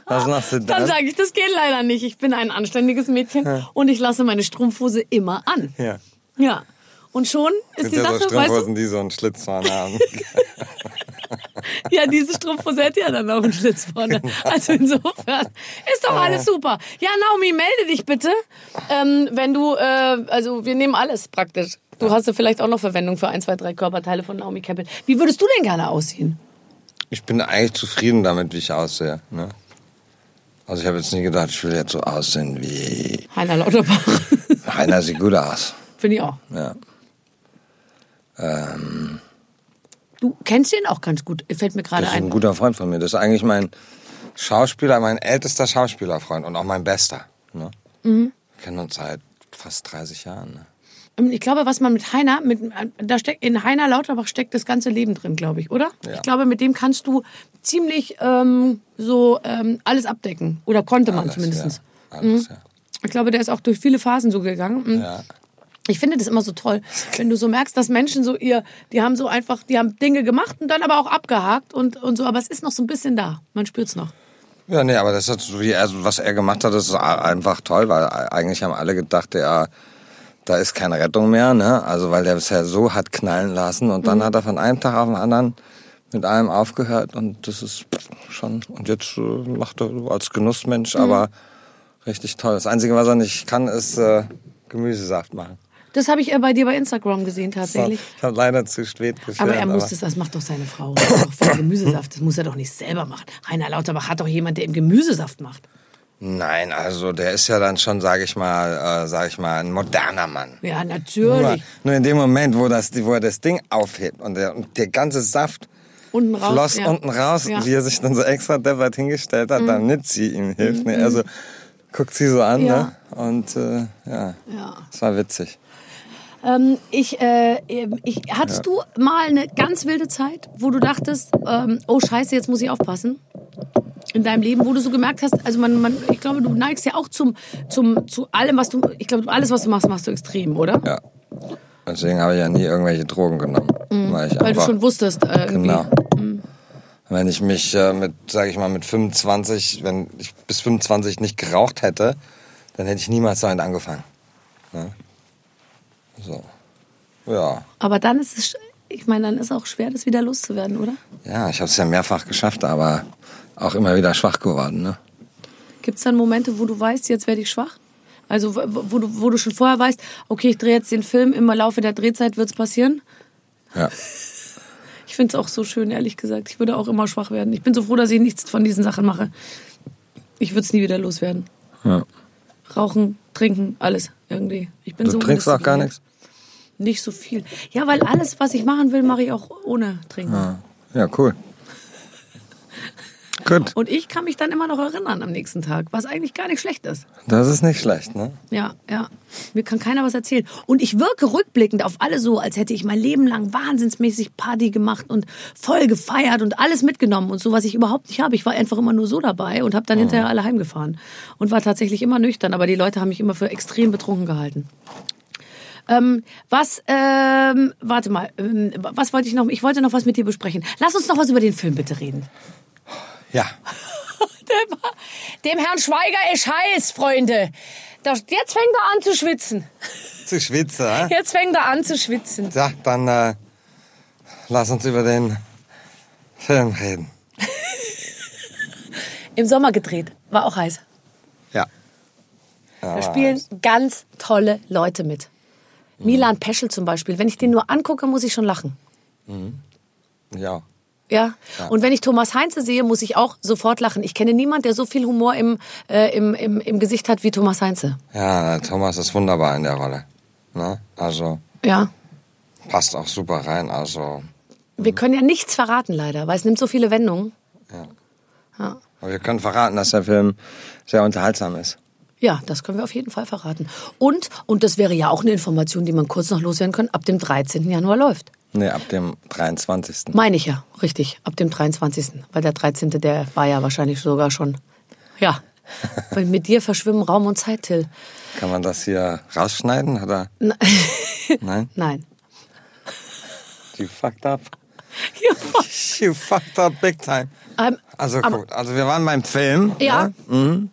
was machst du Dann dann? sage ich, das geht leider nicht. Ich bin ein anständiges Mädchen und ich lasse meine Strumpfhose immer an. Ja. Ja. Und schon ist Es die gibt ja so Sache, weißt Strumpfhosen, die so einen Schlitz vorne haben. ja, diese Strumpfhose hätte ja dann auch einen Schlitz vorne. Also insofern ist doch alles super. Ja, Naomi, melde dich bitte, ähm, wenn du, äh, also wir nehmen alles praktisch. Du hast ja vielleicht auch noch Verwendung für ein, zwei, drei Körperteile von Naomi Campbell. Wie würdest du denn gerne aussehen? Ich bin eigentlich zufrieden damit, wie ich aussehe. Ne? Also ich habe jetzt nie gedacht, ich will jetzt so aussehen wie... Heiner Lauterbach. Heiner sieht gut aus. Finde ich auch. Ja. Ähm, Du kennst ihn auch ganz gut. Fällt mir gerade das ist ein ein. guter Freund von mir. Das ist eigentlich mein Schauspieler, mein ältester Schauspielerfreund und auch mein bester. Ne? Mhm. Wir kennen uns seit fast 30 Jahren. Ne? Ähm, Ich glaube, was man mit Heiner, mit, da steckt, in Heiner Lauterbach steckt das ganze Leben drin, glaube ich, oder? Ja. Ich glaube, mit dem kannst du ziemlich ähm, so ähm, alles abdecken. Oder konnte man Alles, zumindest. Ja. Alles, Ich glaube, der ist auch durch viele Phasen so gegangen. Und ja. Ich finde das immer so toll, wenn du so merkst, dass Menschen so ihr, die haben so einfach, die haben Dinge gemacht und dann aber auch abgehakt und, und so, aber es ist noch so ein bisschen da. Man spürt's noch. Ja, nee, aber das ist so wie er, was er gemacht hat, das ist einfach toll, weil eigentlich haben alle gedacht, ja, da ist keine Rettung mehr, ne? Also weil der bisher so hat knallen lassen und dann hat er von einem Tag auf den anderen mit allem aufgehört und das ist schon und jetzt äh, macht er so als Genussmensch, aber richtig toll. Das Einzige, was er nicht kann, ist äh, Gemüsesaft machen. Das habe ich äh, bei dir bei Instagram gesehen tatsächlich. Ich habe leider zu spät gefilmt. Aber er muss das, das macht doch seine Frau. Das doch Gemüsesaft. Das muss er doch nicht selber machen. Rainer Lauterbach hat doch jemand, der ihm Gemüsesaft macht. Nein, also der ist ja dann schon, sage ich mal, äh, sage ich mal, ein moderner Mann. Ja, Nur, natürlich. nur in dem Moment, wo, das, wo er das Ding aufhebt und der, und der ganze Saft Unten raus. floss ja. unten raus, Ja. Mhm. wie er sich dann so extra deppert hingestellt hat, damit sie ihm hilft. Ne? Also guckt sie so an Ja. ne? und äh, ja, Ja. es war witzig. Ähm, ich, äh, ich, hattest du mal eine ganz wilde Zeit, wo du dachtest, ähm, oh Scheiße, jetzt muss ich aufpassen? In deinem Leben, wo du so gemerkt hast, also man, man, ich glaube, du neigst ja auch zum, zum, zu allem, was du, ich glaube, alles, was du machst, machst du extrem, oder? Ja. Deswegen habe ich ja nie irgendwelche Drogen genommen. Weil, ich Mhm. Weil du einfach, schon wusstest, äh, irgendwie. Genau. Wenn ich mich äh, mit, sage ich mal, mit 25, wenn ich bis 25 nicht geraucht hätte, dann hätte ich niemals damit angefangen. Ne? So. Ja. Aber dann ist es, ich meine, dann ist auch schwer, das wieder loszuwerden, oder? Ja, ich habe es ja mehrfach geschafft, aber auch immer wieder schwach geworden. Ne? Gibt es dann Momente, wo du weißt, jetzt werde ich schwach? Also wo, du, wo du schon vorher weißt, okay, ich drehe jetzt den Film, im Laufe der Drehzeit wird es passieren? Ja. Ich finde es auch so schön, ehrlich gesagt. Ich würde auch immer schwach werden. Ich bin so froh, dass ich nichts von diesen Sachen mache. Ich würde es nie wieder loswerden. ja. Rauchen, trinken, alles irgendwie. Ich bin Du so trinkst auch gar nichts? Nicht so viel. Ja, weil alles, was ich machen will, mache ich auch ohne Trinken. Ja, ja cool. Gut, Und ich kann mich dann immer noch erinnern am nächsten Tag, was eigentlich gar nicht schlecht ist. das ist nicht schlecht, ne? Ja, ja. Mir kann keiner was erzählen. Und ich wirke rückblickend auf alle so, als hätte ich mein Leben lang wahnsinnsmäßig Party gemacht und voll gefeiert und alles mitgenommen und so, was ich überhaupt nicht habe. Ich war einfach immer nur so dabei und habe dann hinterher alle heimgefahren und war tatsächlich immer nüchtern. Aber die Leute haben mich immer für extrem betrunken gehalten. Ähm, was, ähm, warte mal, ähm, was wollte ich noch? Ich wollte noch was mit dir besprechen. Lass uns noch was über den Film bitte reden. Ja. Dem, dem Herrn Schweiger ist heiß, Freunde. Das, jetzt fängt er an zu schwitzen. Zu schwitzen, hä? Jetzt fängt er an zu schwitzen. Ja, dann äh, lass uns über den Film reden. Im Sommer gedreht. War auch heiß. Ja. ja Da spielen ganz tolle Leute mit. Milan Peschel zum Beispiel. Wenn ich den nur angucke, muss ich schon lachen. Ja. Ja. Und wenn ich Thomas Heinze sehe, muss ich auch sofort lachen. Ich kenne niemanden, der so viel Humor im, äh, im, im, im Gesicht hat wie Thomas Heinze. Ja, Thomas ist wunderbar in der Rolle. Ne? Also Ja. passt auch super rein. Also Wir können ja nichts verraten, leider, weil es nimmt so viele Wendungen. aber wir können verraten, dass der Film sehr unterhaltsam ist. Ja, das können wir auf jeden Fall verraten. Und, und das wäre ja auch eine Information, die man kurz noch loswerden kann, ab dem 13. Januar läuft. Nee, ab dem 23. Meine ich ja, richtig, ab dem 23. Weil der 13. der war ja wahrscheinlich sogar schon. Ja. Weil mit dir verschwimmen Raum und Zeit, Till. Kann man das hier rausschneiden oder? Nein? Nein. You fucked up. Ja, You fucked up big time. ähm, Also guck, also wir waren beim Film. Ja. ne?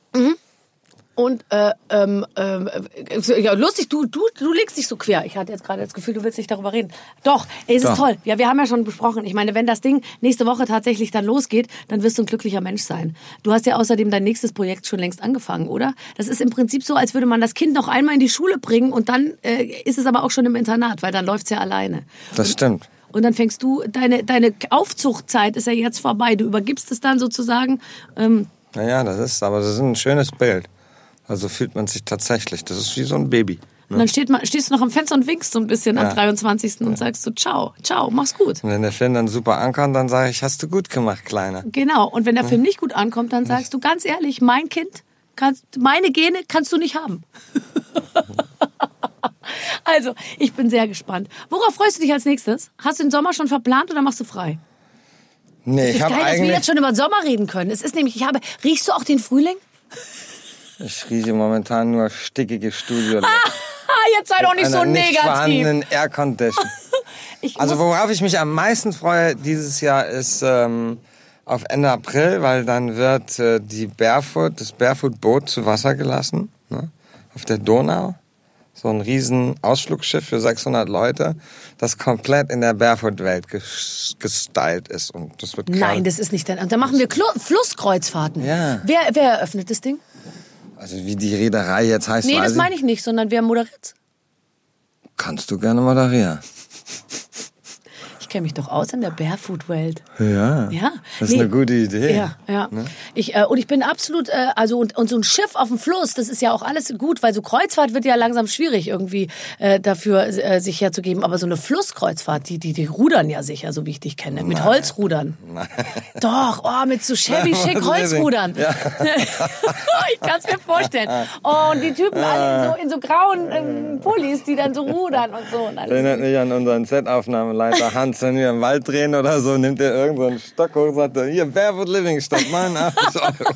Und äh, ähm, äh, ja, lustig, du, du, du legst dich so quer. Ich hatte jetzt gerade das Gefühl, du willst nicht darüber reden. Doch, ey, es ist Doch. toll. Ja, wir haben ja schon besprochen. Ich meine, wenn das Ding nächste Woche tatsächlich dann losgeht, dann wirst du ein glücklicher Mensch sein. Du hast ja außerdem dein nächstes Projekt schon längst angefangen, oder? Das ist im Prinzip so, als würde man das Kind noch einmal in die Schule bringen und dann äh, ist es aber auch schon im Internat, weil dann läuft's ja alleine. Das stimmt. Und dann fängst du, deine, deine Aufzuchtzeit ist ja jetzt vorbei. Du übergibst es dann sozusagen. Ähm, Naja, das ist, aber das ist ein schönes Bild. Also fühlt man sich tatsächlich. Das ist wie so ein Baby. Und dann steht man, stehst du noch am Fenster und winkst so ein bisschen am Ja. 23. und sagst so, ciao, ciao, mach's gut. Und wenn der Film dann super ankommt, dann sage ich, hast du gut gemacht, Kleiner. Genau. Und wenn der Film nicht gut ankommt, dann sagst du ganz ehrlich, mein Kind, kannst, meine Gene kannst du nicht haben. also, ich bin sehr gespannt. Worauf freust du dich als nächstes? Hast du den Sommer schon verplant oder machst du frei? Nee, ich habe geil, dass wir eigentlich... jetzt schon über den Sommer reden können. Es ist nämlich, ich habe, riechst du auch den Frühling? Ich rieche momentan nur stickige Studio. Ah, jetzt sei doch nicht so negativ. Aircondition. Ich Also worauf ich mich am meisten freue dieses Jahr ist ähm, auf Ende April, weil dann wird äh, die Barefoot, das Barefoot-Boot zu Wasser gelassen ne? auf der Donau. So ein riesen Ausflugsschiff für 600 Leute, das komplett in der Barefoot-Welt ges- gestylt ist. Und das wird Nein, das ist nicht dein. Und da machen wir Klo Flusskreuzfahrten. Ja. Wer, wer eröffnet das Ding? Also wie die Reederei jetzt heißt, Nee, das meine ich nicht, sondern wer moderiert? Kannst du gerne moderieren. Ich kenne mich doch aus in der Barefoot-Welt. Ja. Ja. Das ist Nee. eine gute Idee. Ja, ja. Ich, äh, und ich bin absolut, äh, also und, und so ein Schiff auf dem Fluss, das ist ja auch alles gut, weil so Kreuzfahrt wird ja langsam schwierig irgendwie äh, dafür äh, sich herzugeben. Aber so eine Flusskreuzfahrt, die, die, die rudern ja sicher, so wie ich dich kenne, mit Holzrudern. Doch, oh, mit so shabby schick Holzrudern. Ja. ich kann es mir vorstellen. Oh, und die Typen alle in so, in so grauen ähm, Pullis, die dann so rudern und so. Und alles. Erinnert mich an unseren Set-Aufnahmeleiter Hans, wenn wir im Wald drehen oder so, nimmt er irgendeinen Stock hoch und sagt, er, hier, Barefoot Living statt mein 80 Euro.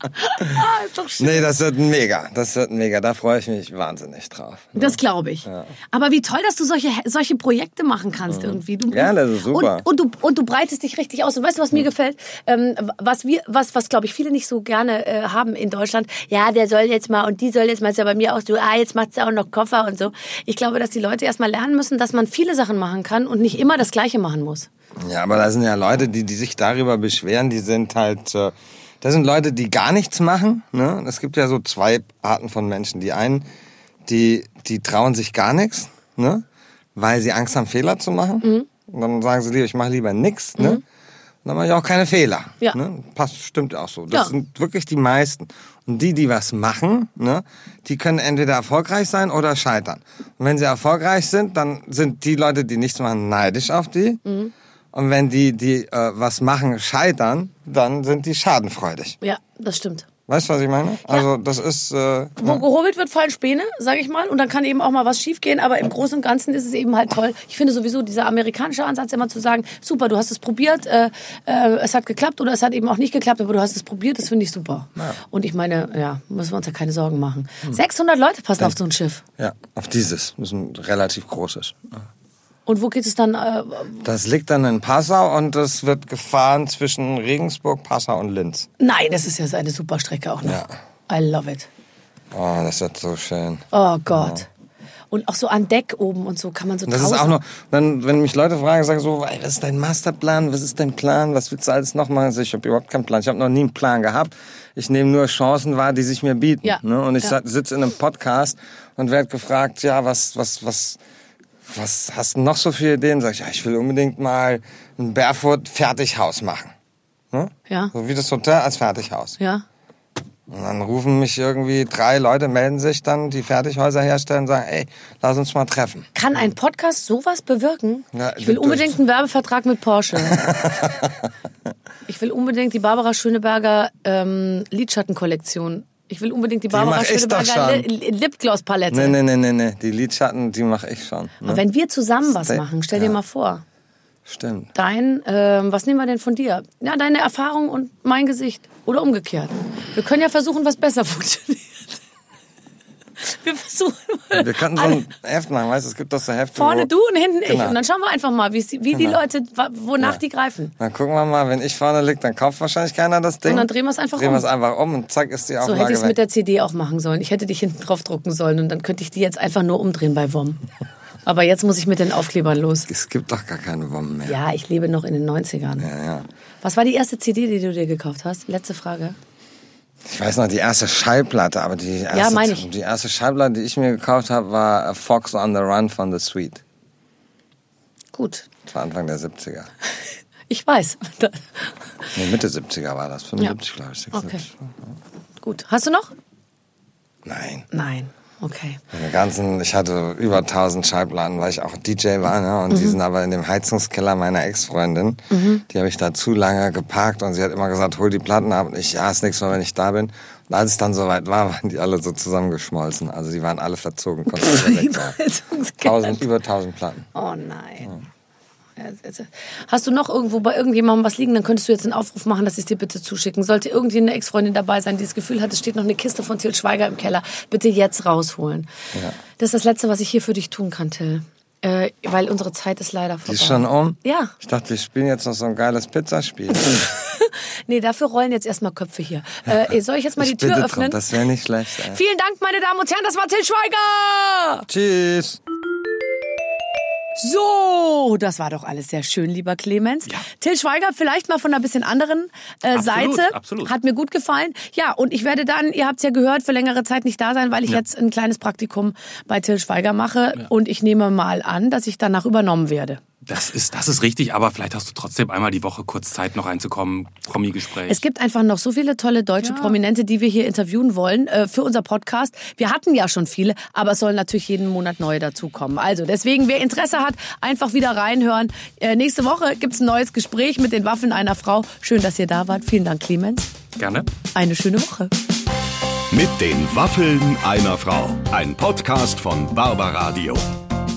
Ah, ist doch schön. Nee, das wird mega, das wird mega, da freue ich mich wahnsinnig drauf. Das glaube ich. Aber wie toll, dass du solche, solche Projekte machen kannst irgendwie. Du, Ja, das ist super. Und, und, du, und du breitest dich richtig aus. Und weißt du, was mir gefällt? Ähm, was wir, was, was glaube ich viele nicht so gerne äh, haben in Deutschland. Ja, der soll jetzt mal und die soll jetzt mal, ist ja bei mir auch so, ah, jetzt macht sie auch noch Koffer und so. Ich glaube, dass die Leute erst mal lernen müssen, dass man viele Sachen machen kann und nicht immer das Gleiche machen muss. Ja, aber da sind ja Leute, die, die sich darüber beschweren, die sind halt, äh, das sind Leute, die gar nichts machen. Ne? Es gibt ja so zwei Arten von Menschen. Die einen, die, die trauen sich gar nichts, ne? weil sie Angst haben, Fehler zu machen. Mhm. Und dann sagen sie lieber, ich mache lieber nichts. Ne? Und dann mache ich auch keine Fehler. Ja. Ne? Passt, stimmt auch so. Das Ja. sind wirklich die meisten. Und die, die was machen, ne, die können entweder erfolgreich sein oder scheitern. Und wenn sie erfolgreich sind, dann sind die Leute, die nichts machen, neidisch auf die. Mhm. Und wenn die, die äh, was machen, scheitern, dann sind die schadenfreudig. Ja, das stimmt. Weißt du, was ich meine? Also das ist... Äh, Wo gehobelt wird, fallen Späne, sage ich mal. Und dann kann eben auch mal was schiefgehen. Aber im Großen und Ganzen ist es eben halt toll. Ich finde sowieso dieser amerikanische Ansatz immer zu sagen, super, du hast es probiert, äh, äh, es hat geklappt oder es hat eben auch nicht geklappt, aber du hast es probiert, das finde ich super. Und ich meine, ja, müssen wir uns ja keine Sorgen machen. 600 Leute passen auf so ein Schiff. ja, auf dieses. Das ist ein relativ großes. Und wo geht es dann? Äh, Das liegt dann in Passau und das wird gefahren zwischen Regensburg, Passau und Linz. nein, das ist ja so eine super Strecke auch noch. Ja. I love it. Oh, das wird so schön. Oh Gott. Und auch so an Deck oben und so kann man so Das ist auch noch, dann, wenn mich Leute fragen, sagen so, ey, was ist dein Masterplan, was ist dein Plan, was willst du alles noch machen? Also ich habe überhaupt keinen Plan, ich habe noch nie einen Plan gehabt. Ich nehme nur Chancen wahr, die sich mir bieten. Ja. Ne? Und ich Ja. sitze in einem Podcast und werde gefragt, ja, was, was, was, was hast du noch so für Ideen? Sag ich, ja, ich will unbedingt mal ein Barefoot-Fertighaus machen. Ne? Ja. So wie das Hotel als Fertighaus. Ja. Und dann rufen mich irgendwie drei Leute, melden sich dann, die Fertighäuser herstellen und sagen, ey, lass uns mal treffen. Kann ein Podcast sowas bewirken? Ja, ich will unbedingt einen Werbevertrag mit Porsche. ich will unbedingt die Barbara Schöneberger ähm, Lidschattenkollektion. Ich will unbedingt die Barbara Schöneberger Lipgloss-Palette. Nee, nee, nee, nee, nee. Die Lidschatten, die mache ich schon. Ne? Aber Wenn wir zusammen was machen, stell dir ja. mal vor. Stimmt. Dein, ähm, was nehmen wir denn von dir? Ja, deine Erfahrung und mein Gesicht. Oder umgekehrt. Wir können ja versuchen, was besser funktioniert. Wir versuchen mal. Wir könnten so ein Heft machen, weißt du, es gibt doch so Hefte. Vorne du und hinten ich. Genau. Und dann schauen wir einfach mal, wie, wie die Genau. Leute, wonach Ja. die greifen. Dann gucken wir mal, wenn ich vorne lieg, dann kauft wahrscheinlich keiner das Ding. Und dann drehen wir es einfach Drehen um. wir es einfach um und zack ist die So Auflage hätte ich es mit der CD auch machen sollen. Ich hätte dich hinten drauf drucken sollen und dann könnte ich die jetzt einfach nur umdrehen bei WOM. Aber jetzt muss ich mit den Aufklebern los. es gibt doch gar keine Wommen mehr. Ja, ich lebe noch in den 90ern. Ja, ja. Was war die erste CD, die du dir gekauft hast? Letzte Frage. Ich weiß noch, die erste Schallplatte, aber die erste, ich. die erste Schallplatte, die ich mir gekauft habe, war Fox on the Run von The Sweet. Gut. Das war Anfang der 70er. Ich weiß. Nee, Mitte 70er war das. 75, glaube ich. 76. Gut. Hast du noch? Nein. Nein. Okay. Meine ganzen, ich hatte über 1000 Schallplatten, weil ich auch DJ war, ne? Und die Mhm. sind aber in dem Heizungskeller meiner Ex-Freundin. Die habe ich da zu lange geparkt und sie hat immer gesagt, hol die Platten ab. Und ich, ja, ist nichts mehr, wenn ich da bin. Und als es dann soweit war, waren die alle so zusammengeschmolzen. Also die waren alle verzogen. 1000, über 1000 Platten. Oh nein. Ja, Hast du noch irgendwo bei irgendjemandem was liegen, dann könntest du jetzt einen Aufruf machen, dass sie es dir bitte zuschicken. Sollte irgendwie eine Ex-Freundin dabei sein, die das Gefühl hat, es steht noch eine Kiste von Till Schweiger im Keller, bitte jetzt rausholen. Ja. Das ist das Letzte, was ich hier für dich tun kann, Till. Äh, weil unsere Zeit ist leider Die vorbei. ist schon um? Ja. Ich dachte, wir spielen jetzt noch so ein geiles Pizzaspiel. Nee, dafür rollen jetzt erstmal Köpfe hier. Äh, soll ich jetzt mal ich die Tür öffnen? drum, das wäre nicht schlecht. Ey. Vielen Dank, meine Damen und Herren, das war Till Schweiger! Tschüss. So, das war doch alles sehr schön, lieber Clemens. Till Schweiger, vielleicht mal von einer bisschen anderen äh, Absolut, Seite. absolut. Hat mir gut gefallen. Ja, und ich werde dann, ihr habt es ja gehört, für längere Zeit nicht da sein, weil ich jetzt ein kleines Praktikum bei Till Schweiger mache. Und ich nehme mal an, dass ich danach übernommen werde. Das ist, das ist richtig, aber vielleicht hast du trotzdem einmal die Woche kurz Zeit, noch reinzukommen. Promi-Gespräch. Es gibt einfach noch so viele tolle deutsche Prominente, die wir hier interviewen wollen äh, für unser Podcast. Wir hatten ja schon viele, aber es sollen natürlich jeden Monat neue dazukommen. Also deswegen, wer Interesse hat, einfach wieder reinhören. Äh, nächste Woche gibt's ein neues Gespräch mit den Waffen einer Frau. Schön, dass ihr da wart. Vielen Dank, Clemens. Gerne. Eine schöne Woche. Mit den Waffeln einer Frau. Ein Podcast von Barbaradio.